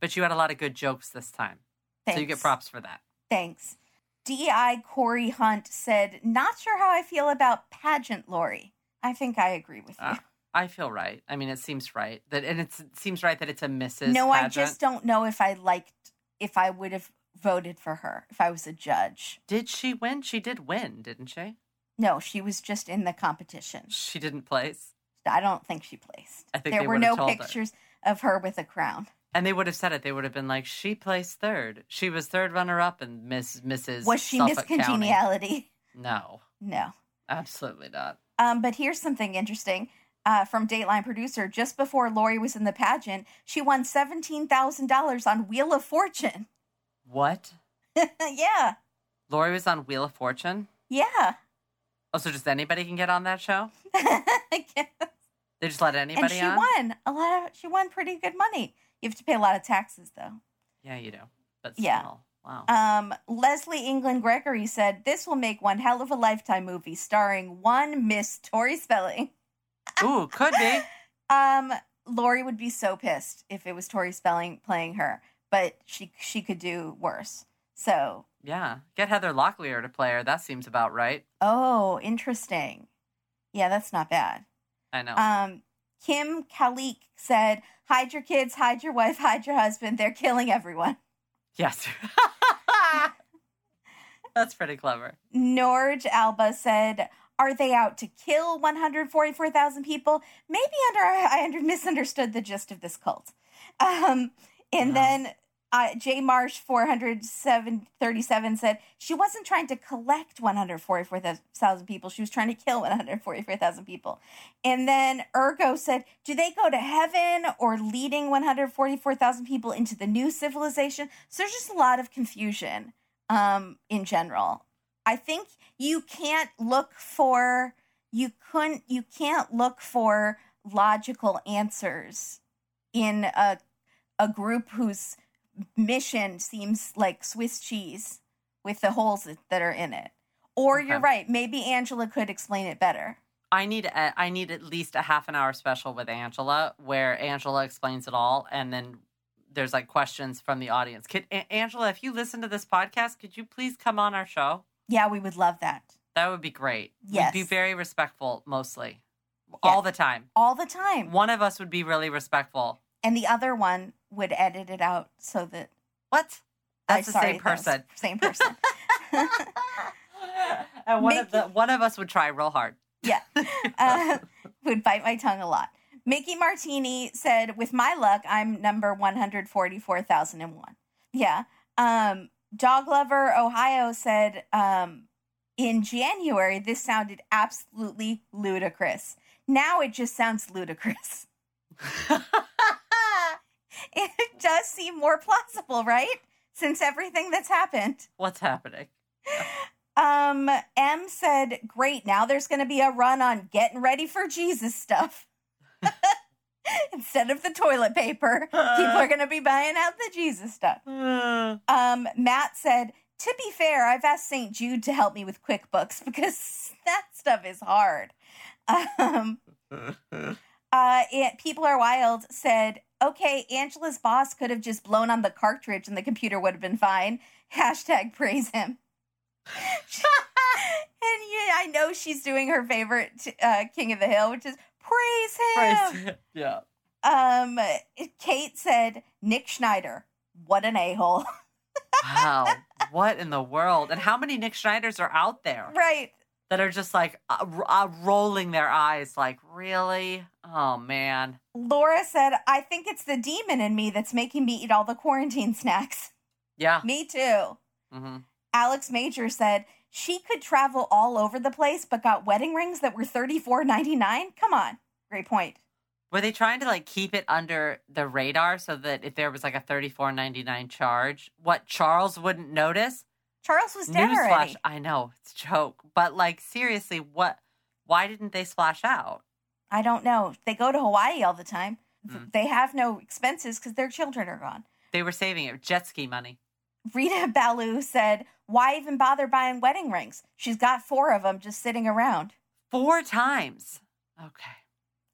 but you had a lot of good jokes this time, Thanks. so you get props for that. Thanks. DI Corey Hunt said, "Not sure how I feel about pageant Lori." I think I agree with you. Ah, I feel right. I mean, it seems right that, and it's, it seems right that it's a Mrs. no, I just don't know if I liked if I would have voted for her if I was a judge. Did she win? She did win, didn't she? No, she was just in the competition. She didn't place. I don't think she placed. I think there were no told her. pictures of her with a crown. And they would have said it. They would have been like, "She placed third. She was third runner-up, and Miss Mrs. Was she Miss Congeniality? No, No. absolutely not. Um, but here's something interesting uh, from Dateline producer. Just before Lori was in the pageant, she won seventeen thousand dollars on Wheel of Fortune. What? yeah, Lori was on Wheel of Fortune. yeah. Oh, so just anybody can get on that show? They just let anybody and she on? won a lot of. She won pretty good money. You have to pay a lot of taxes though. Yeah, you do. But Yeah. still, wow. Um, Leslie England Gregory said this will make one hell of a lifetime movie starring one Miss Tori Spelling. Ooh, could be. Um, Lori would be so pissed if it was Tori Spelling playing her, but she she could do worse. So, Yeah. Get Heather Locklear to play her. That seems about right. oh, interesting. Yeah, that's not bad. I know. Um, Kim Kalik said, "Hide your kids, hide your wife, hide your husband. They're killing everyone." yes. That's pretty clever. Norge Alba said, "Are they out to kill 144,000 people?" Maybe under I under, misunderstood the gist of this cult. Um, and Yeah. then uh, J Marsh 437 said she wasn't trying to collect 144,000 people. She was trying to kill 144,000 people. And then Ergo said, "Do they go to heaven or leading 144,000 people into the new civilization?" So there's just a lot of confusion um, in general. I think you can't look for you couldn't you can't look for logical answers in a a group whose mission seems like Swiss cheese with the holes that- are in it. Or you're right, maybe Angela could explain it better. I need a, I need at least a half an hour special with Angela where Angela explains it all and then there's like questions from the audience. Could A- Angela, if you listen to this podcast, could you please come on our show? Yeah, we would love that. That would be great. Yes. We'd be very respectful mostly. All the time. All the time. One of us would be really respectful. And the other one would edit it out so that What? I- That's the sorry, same person. Same person. and one of the one of us would try real hard. Yeah. Uh, would bite my tongue a lot. Mickey Martini said, with my luck, I'm number 144,001. Yeah. Um, Dog Lover Ohio said, um, in January, this sounded absolutely ludicrous. Now it just sounds ludicrous. It does seem more plausible, right? Since everything that's happened. What's happening? Um, M said, "Great, now there's going to be a run on getting ready for Jesus stuff. Instead of the toilet paper, people are going to be buying out the Jesus stuff." Um, Matt said, "To be fair, I've asked St. Jude to help me with QuickBooks because that stuff is hard." Um, uh, it, people are wild said, "Okay, Angela's boss could have just blown on the cartridge and the computer would have been fine." Hashtag praise him. and yeah, I know she's doing her favorite uh, King of the Hill, which is praise him. Praise- yeah. Um, Kate said Nick Schneider, what an a hole. Wow. what in the world? And how many Nick Schneiders are out there right. that are just like uh, uh, rolling their eyes, like, really? Oh, man. Laura said, I think it's the demon in me that's making me eat all the quarantine snacks. Yeah. me too. hmm Alex Major said she could travel all over the place, but got wedding rings that were thirty four ninety nine. Come on, great point. Were they trying to like keep it under the radar so that if there was like a thirty four ninety nine charge, what Charles wouldn't notice? Charles was dead already. Newsflash! I know it's a joke, but like seriously, what? Why didn't they splash out? I don't know. They go to Hawaii all the time. Mm. They have no expenses because their children are gone. They were saving it jet ski money. Rita Balu said, Why even bother buying wedding rings? She's got four of them just sitting around. Four times. Okay.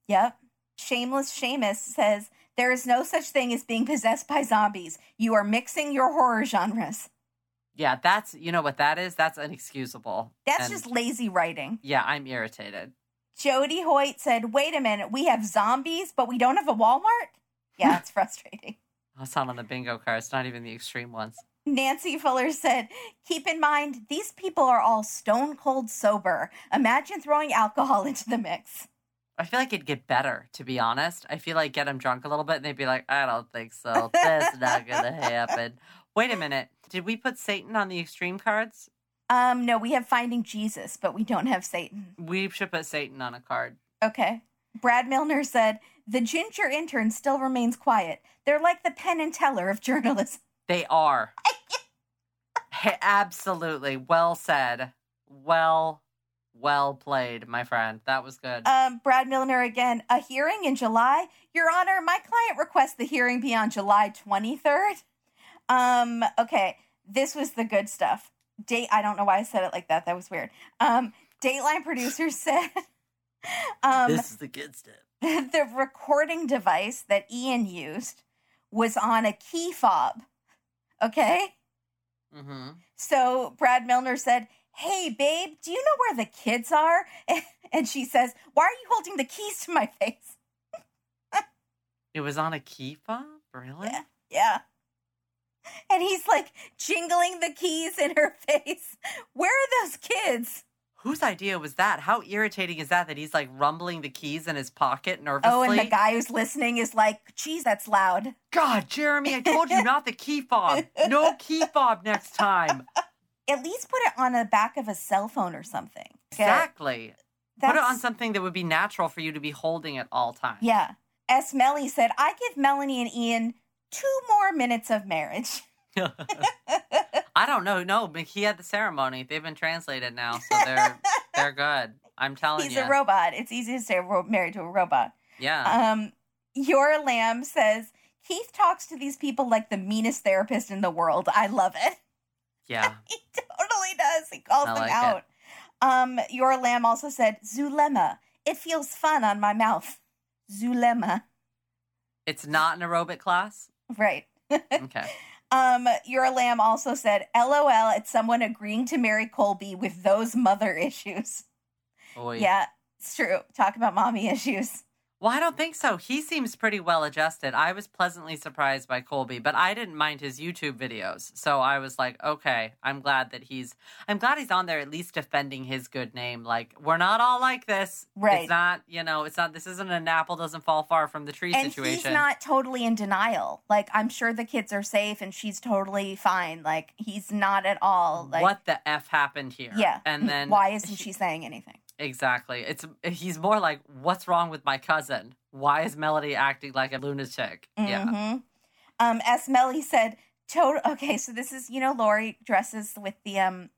Yep. Shameless Seamus says, There is no such thing as being possessed by zombies. You are mixing your horror genres. Yeah, that's you know what that is. That's inexcusable. That's And, just lazy writing. yeah. I'm irritated. Jody Hoyt said, Wait a minute, we have zombies, but we don't have a Walmart? Yeah, it's frustrating. It's not on the bingo card. It's not even the extreme ones. Nancy Fuller said, Keep in mind, these people are all stone cold sober. Imagine throwing alcohol into the mix. I feel like it'd get better, to be honest. I feel like get them drunk a little bit and they'd be like, I don't think so. That's not going to happen. Wait a minute. Did we put Satan on the extreme cards? Um, no, we have Finding Jesus, but we don't have Satan. We should put Satan on a card. Okay. Brad Milner said, The ginger intern still remains quiet. They're like the Penn and Teller of journalism. They are. Absolutely. Well said. Well, well played, my friend. That was good. Um, Brad Milner again, a hearing in July. Your Honor, my client requests the hearing be on July 23rd. Um, okay, this was the good stuff. Date I don't know why I said it like that. That was weird. Um, Dateline producer said um this is the good stuff. the recording device that Ian used was on a key fob. Okay? Mm-hmm. So Brad Milner said, Hey, babe, do you know where the kids are? And she says, Why are you holding the keys to my face? It was on a key fob? Really? Yeah. Yeah. And he's like jingling the keys in her face. Where are those kids? Whose idea was that? How irritating is that that he's like rumbling the keys in his pocket nervously? Oh, and the guy who's listening is like, geez, that's loud. God, Jeremy, I told you not the key fob. No key fob next time. At least put it on the back of a cell phone or something. Exactly. Put it on something that would be natural for you to be holding at all times. Yeah. S. Melly said, I give Melanie and Ian two more minutes of marriage. I don't know. No, but he had the ceremony. They've been translated now, so they're they're good. I'm telling He's you. He's a robot. It's easy to say married to a robot. yeah. Um, your lamb says Keith talks to these people like the meanest therapist in the world. I love it. yeah. He totally does. He calls I them like it. out. Um, your lamb also said Zulema. It feels fun on my mouth. Zulema. It's not an aerobic class. Right. Okay. Um, your lamb also said, "LOL" at someone agreeing to marry Colby with those mother issues. Oy. Yeah, it's true. Talk about mommy issues. Well, I don't think so. He seems pretty well adjusted. I was pleasantly surprised by Colby, but I didn't mind his YouTube videos. So I was like, okay, I'm glad that he's I'm glad he's on there at least defending his good name. Like, we're not all like this. Right. It's not, you know, it's not this isn't an apple doesn't fall far from the tree and situation. he's not totally in denial. Like I'm sure the kids are safe and she's totally fine. Like he's not at all. Like what the F happened here? Yeah. And then why isn't she saying anything? Exactly. It's he's more like, what's wrong with my cousin? Why is Melody acting like a lunatic? Yeah. Mhm. Um, S. Melly said, "Total." Okay, so this is you know Lori dresses with the um,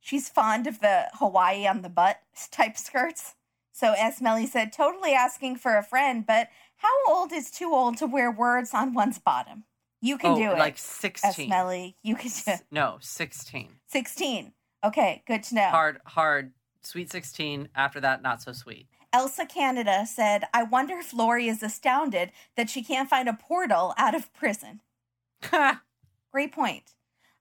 she's fond of the Hawaii on the butt type skirts. So S. Melly said, "Totally asking for a friend, but how old is too old to wear words on one's bottom? You can oh, do it, like S. 16. Melly. You can do S- no, 16. sixteen. Okay, good to know." Hard, hard, sweet 16. After that, not so sweet. Elsa Canada said, I wonder if Lori is astounded that she can't find a portal out of prison. Great point.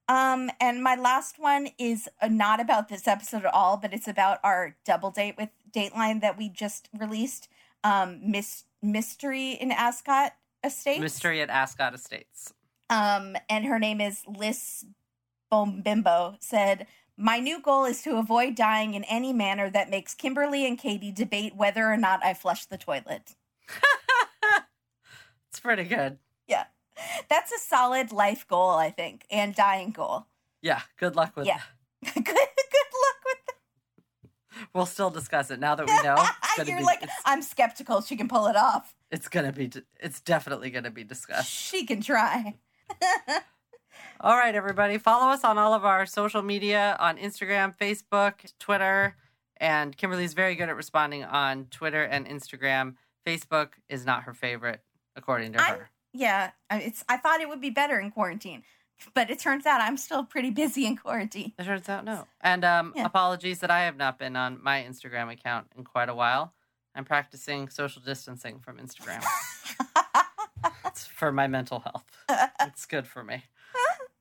Um, and my last one is uh, not about this episode at all, but it's about our double date with Dateline that we just released. Um, Miss Mystery in Ascot Estate. Mystery at Ascot Estates. Um, and her name is Liz Bombimbo. Said, "My new goal is to avoid dying in any manner that makes Kimberly and Katie debate whether or not I flush the toilet." it's pretty good. Yeah. That's a solid life goal, I think, and dying goal. Yeah, good luck with Yeah. that. good good luck with that. We'll still discuss it now that we know. You're be, like, I'm skeptical she can pull it off. it's gonna be, it's definitely gonna be discussed. She can try. All right, everybody. Follow us on all of our social media on Instagram, Facebook, Twitter. And Kimberly's very good at responding on Twitter and Instagram. Facebook is not her favorite, according to I'm- her. Yeah, I- it's I thought it would be better in quarantine. But it turns out I'm still pretty busy in quarantine. It turns out no. And um, Yeah. apologies that I have not been on my Instagram account in quite a while. I'm practicing social distancing from Instagram. it's for my mental health. It's good for me.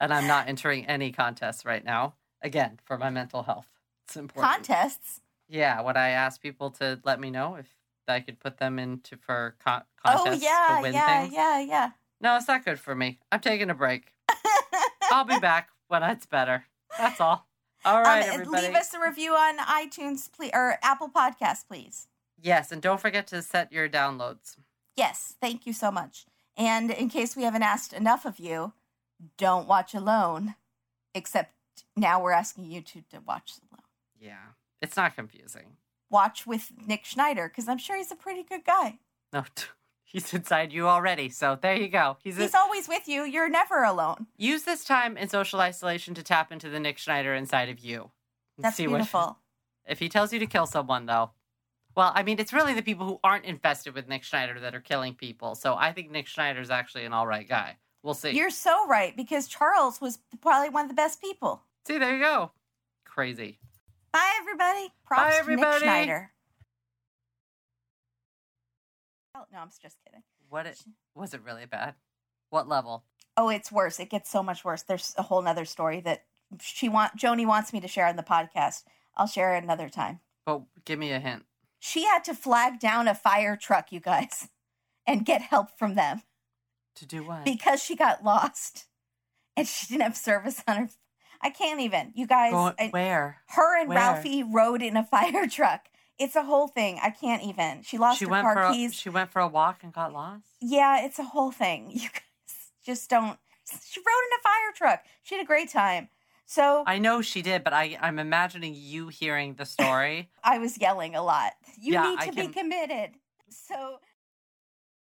And I'm not entering any contests right now. Again, for my mental health. It's important. Contests. Yeah, when I asked people to let me know if I could put them into for con- Oh contests yeah, to win yeah, things. yeah, yeah. No, it's not good for me. I'm taking a break. I'll be back when it's better. That's all. All right, um, everybody. leave us a review on iTunes, please, or Apple Podcasts, please. Yes, and don't forget to set your downloads. Yes, thank you so much. And in case we haven't asked enough of you, don't watch alone. Except now we're asking you to, to watch alone. Yeah, it's not confusing. Watch with Nick Schneider because I'm sure he's a pretty good guy. No, he's inside you already. So there you go. He's, He's a, always with you. You're never alone. use this time in social isolation to tap into the Nick Schneider inside of you. That's see what- beautiful. if he tells you to kill someone, though, well, I mean, it's really the people who aren't infested with Nick Schneider that are killing people. So I think Nick Schneider's actually an all right guy. We'll see. You're so right because Charles was probably one of the best people. see, there you go. Crazy. Bye, everybody. Props Bye, everybody. Nick Schneider. tell. No, I'm just kidding. What it was it really bad? What level? Oh, it's worse. It gets so much worse. There's a whole nother story that she want Joni wants me to share on the podcast. I'll share it another time. But give me a hint. She had to flag down a fire truck, you guys, and get help from them To do what? because she got lost and she didn't have service on her. I can't even. You guys, I- where? her and Where? Ralphie rode in a fire truck. It's a whole thing. I can't even. She lost She her went car for a, keys. she went for a walk and got lost. Yeah, it's a whole thing. You guys just don't. She rode in a fire truck. She had a great time. So I, know she did, but I I'm imagining you hearing the story. I was yelling a lot. You Yeah, need I to can- be committed. So